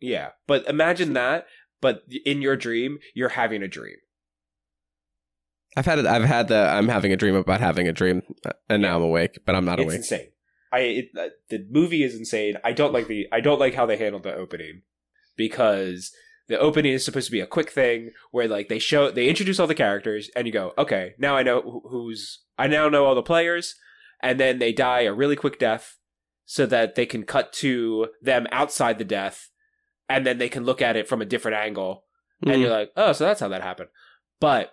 Yeah, but imagine that. But in your dream, you're having a dream. I've had it. I've had the. I'm having a dream about having a dream, uh, and now I'm awake, but I'm not it's awake. insane. I it, uh, the movie is insane. I don't like the I don't like how they handled the opening. because the opening is supposed to be a quick thing where like they show they introduce all the characters and you go okay now I know who's I now know all the players and then they die a really quick death so that they can cut to them outside the death and then they can look at it from a different angle and Mm. you're like oh so that's how that happened but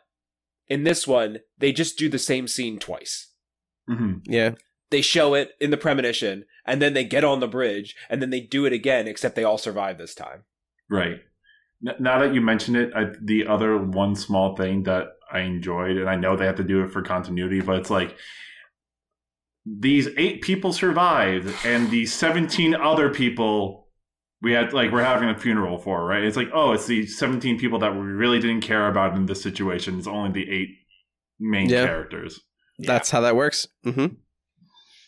in this one they just do the same scene twice hmm yeah. they show it in the premonition and then they get on the bridge and then they do it again except they all survive this time Right. Now that you mention it, I, the other one small thing that I enjoyed, and I know they have to do it for continuity, but it's like these eight people survived, and the seventeen other people we had like we're having a funeral for, right? It's like, oh, it's the seventeen people that we really didn't care about in this situation. It's only the eight main Yeah. characters. That's how that works. hmm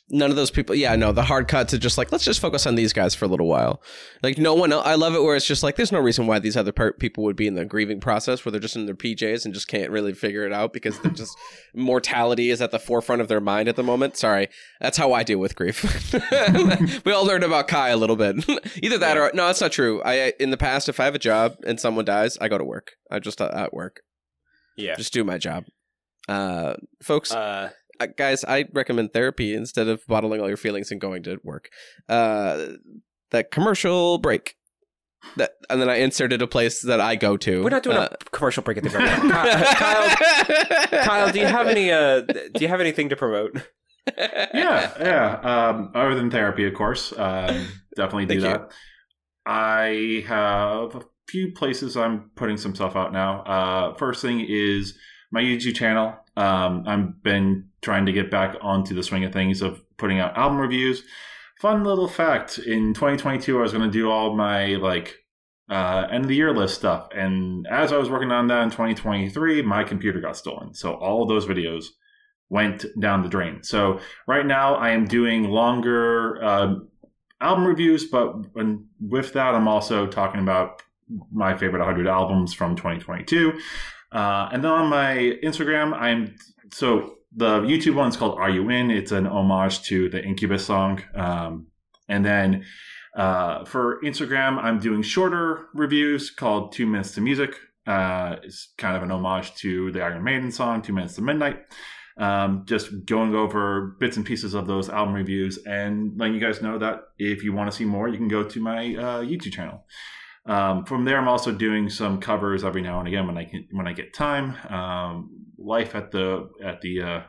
None of those people. Yeah, no, the hard cut to just like let's just focus on these guys for a little while. Like no one. I love it where it's just like there's no reason why these other per- people would be in the grieving process where they're just in their PJs and just can't really figure it out because they're just [laughs] mortality is at the forefront of their mind at the moment. Sorry, that's how I deal with grief. [laughs] we all learned about Kai a little bit. [laughs] Either that or no, that's not true. I in the past, if I have a job and someone dies, I go to work. I just uh, at work, yeah just do my job. Uh, folks, uh, guys, I recommend therapy instead of bottling all your feelings and going to work. Uh, that commercial break. That and then I inserted a place that I go to. we're not doing Uh, a commercial break at the [laughs] very end kyle, [laughs] kyle do you have any uh do you have anything to promote [laughs] yeah, yeah. Um, other than therapy, of course, um, definitely do Thank you. that. I have a few places I'm putting some stuff out now. Uh, first thing is my YouTube channel. Um, I've been trying to get back onto the swing of things of putting out album reviews. Fun little fact: in 2022, I was going to do all my like uh, end of the year list stuff, and as I was working on that in 2023, my computer got stolen. So all of those videos went down the drain. So right now I am doing longer uh, album reviews, but when, with that, I'm also talking about my favorite 100 albums from 2022. Uh, and then on my Instagram, I'm so the YouTube one's called Are You In? It's an homage to the Incubus song. Um, and then uh, for Instagram, I'm doing shorter reviews called Two Minutes to Music. Uh, it's kind of an homage to the Iron Maiden song, Two Minutes to Midnight um, just going over bits and pieces of those album reviews and letting you guys know that if you want to see more, you can go to my uh, YouTube channel. Um, from there, I'm also doing some covers every now and again when I can when I get time. Um, life at the at the uh,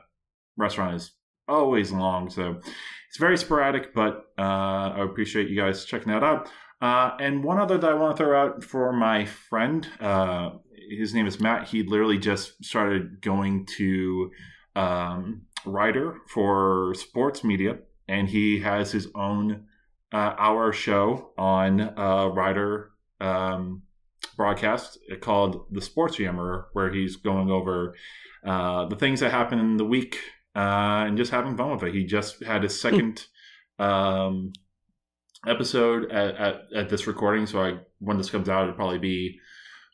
restaurant is always long, so it's very sporadic. But uh, I appreciate you guys checking that out. Uh, and one other that I want to throw out for my friend, uh, his name is Matt. He literally just started going to um, Rider for sports media, and he has his own uh, hour show on uh, Rider um, broadcast called the Sports Yammerer, where he's going over uh, the things that happen in the week uh, and just having fun with it. He just had his second um, episode at, at, at this recording, so I when this comes out, it'll probably be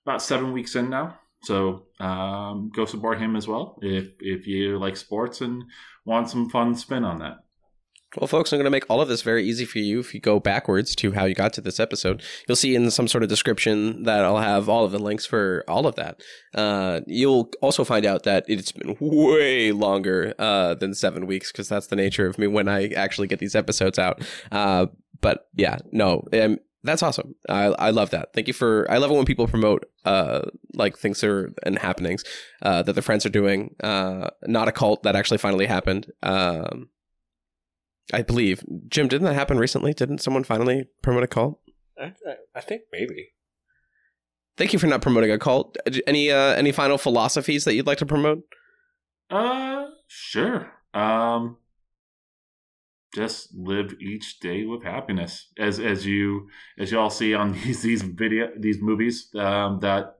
about seven weeks in now. So um, go support him as well if if you like sports and want some fun spin on that. Well, folks, I'm going to make all of this very easy for you. If you go backwards to how you got to this episode, you'll see in some sort of description that I'll have all of the links for all of that. Uh, you'll also find out that it's been way longer uh, than seven weeks because that's the nature of me when I actually get these episodes out. Uh, but yeah, no, um, that's awesome. I, I love that. Thank you for. I love it when people promote uh, like things are and happenings uh, that their friends are doing. Uh, not a cult that actually finally happened. Um, I believe. Jim, didn't that happen recently? Didn't someone finally promote a cult? I, I think maybe. Thank you for not promoting a cult. Uh, Any uh, any final philosophies that you'd like to promote? Uh, sure. Um, just live each day with happiness, as as you as you all see on [laughs] these these video these movies. Um, that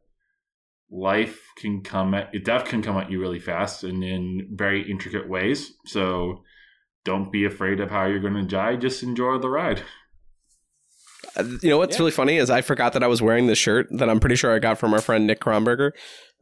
life can come at death can come at you really fast and in very intricate ways. So don't be afraid of how you're going to die. Just enjoy the ride. Uh, you know what's Yeah. really funny is I forgot that I was wearing this shirt that I'm pretty sure I got from our friend Nick Kronberger.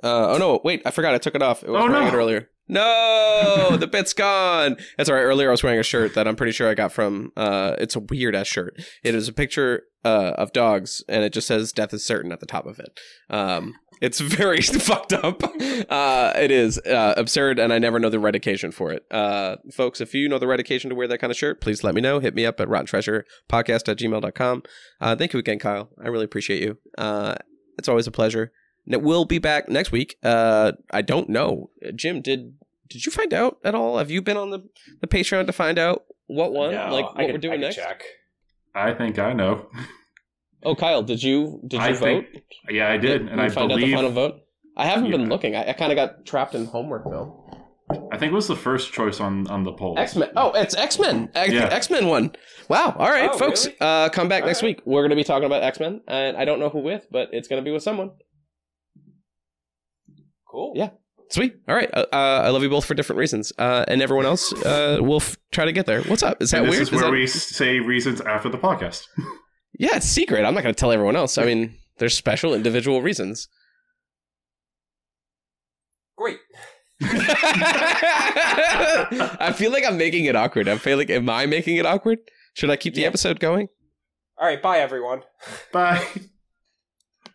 Uh, oh no, wait, I forgot I took it off. I was Oh, wearing no. it earlier. No, the bit's gone. That's all right. Earlier, I was wearing a shirt that I'm pretty sure I got from. Uh, it's a weird ass shirt. It is a picture uh, of dogs, and it just says "Death is certain" at the top of it. Um, it's [laughs] very [laughs] fucked up. Uh, it is uh, absurd, and I never know the right occasion for it. Uh, folks, if you know the right occasion to wear that kind of shirt, please let me know. Hit me up at rotten treasure podcast at. Uh, thank you again, Kyle. I really appreciate you. Uh, it's always a pleasure. Will be back next week. Uh, I don't know. Jim, did did you find out at all? Have you been on the, the Patreon to find out what one? No, like I what can- we're I doing can next? Check. I think I know. Oh, Kyle, did you did you I vote? think- Yeah, I did, Did and you I find out believe the final vote. I haven't been looking. I, I kind of got trapped in homework though. I think it was the first choice on on the poll. X Men. Oh, it's X Men. Yeah. X Men one. Wow. All right, Oh, folks. really? Uh, come back All next right. week. We're gonna be talking about X Men, and I don't know who with, but it's gonna be with someone. Cool. Yeah. Sweet. All right. Uh, uh, I love you both for different reasons, uh, and everyone else uh, will f- try to get there. What's up? Is that and this weird? is where that- we say reasons after the podcast. [laughs] Yeah, it's secret. I'm not going to tell everyone else. I mean, there's special individual reasons. Great. [laughs] I feel like I'm making it awkward. I feel like, am I making it awkward? Should I keep the Yeah. episode going? All right. Bye, everyone. Bye.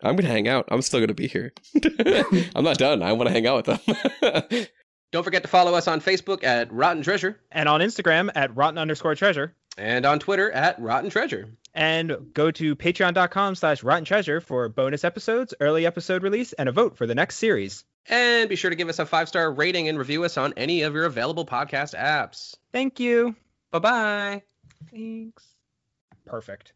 I'm going to hang out. I'm still going to be here. [laughs] I'm not done. I want to hang out with them. [laughs] Don't forget to follow us on Facebook at Rotten Treasure And on Instagram at rotten underscore treasure. and on Twitter at Rotten Treasure. And go to patreon.com slash rotten treasure for bonus episodes, early episode release, and a vote for the next series. And be sure to give us a five star rating and review us on any of your available podcast apps. Thank you. Bye bye. Thanks. Perfect.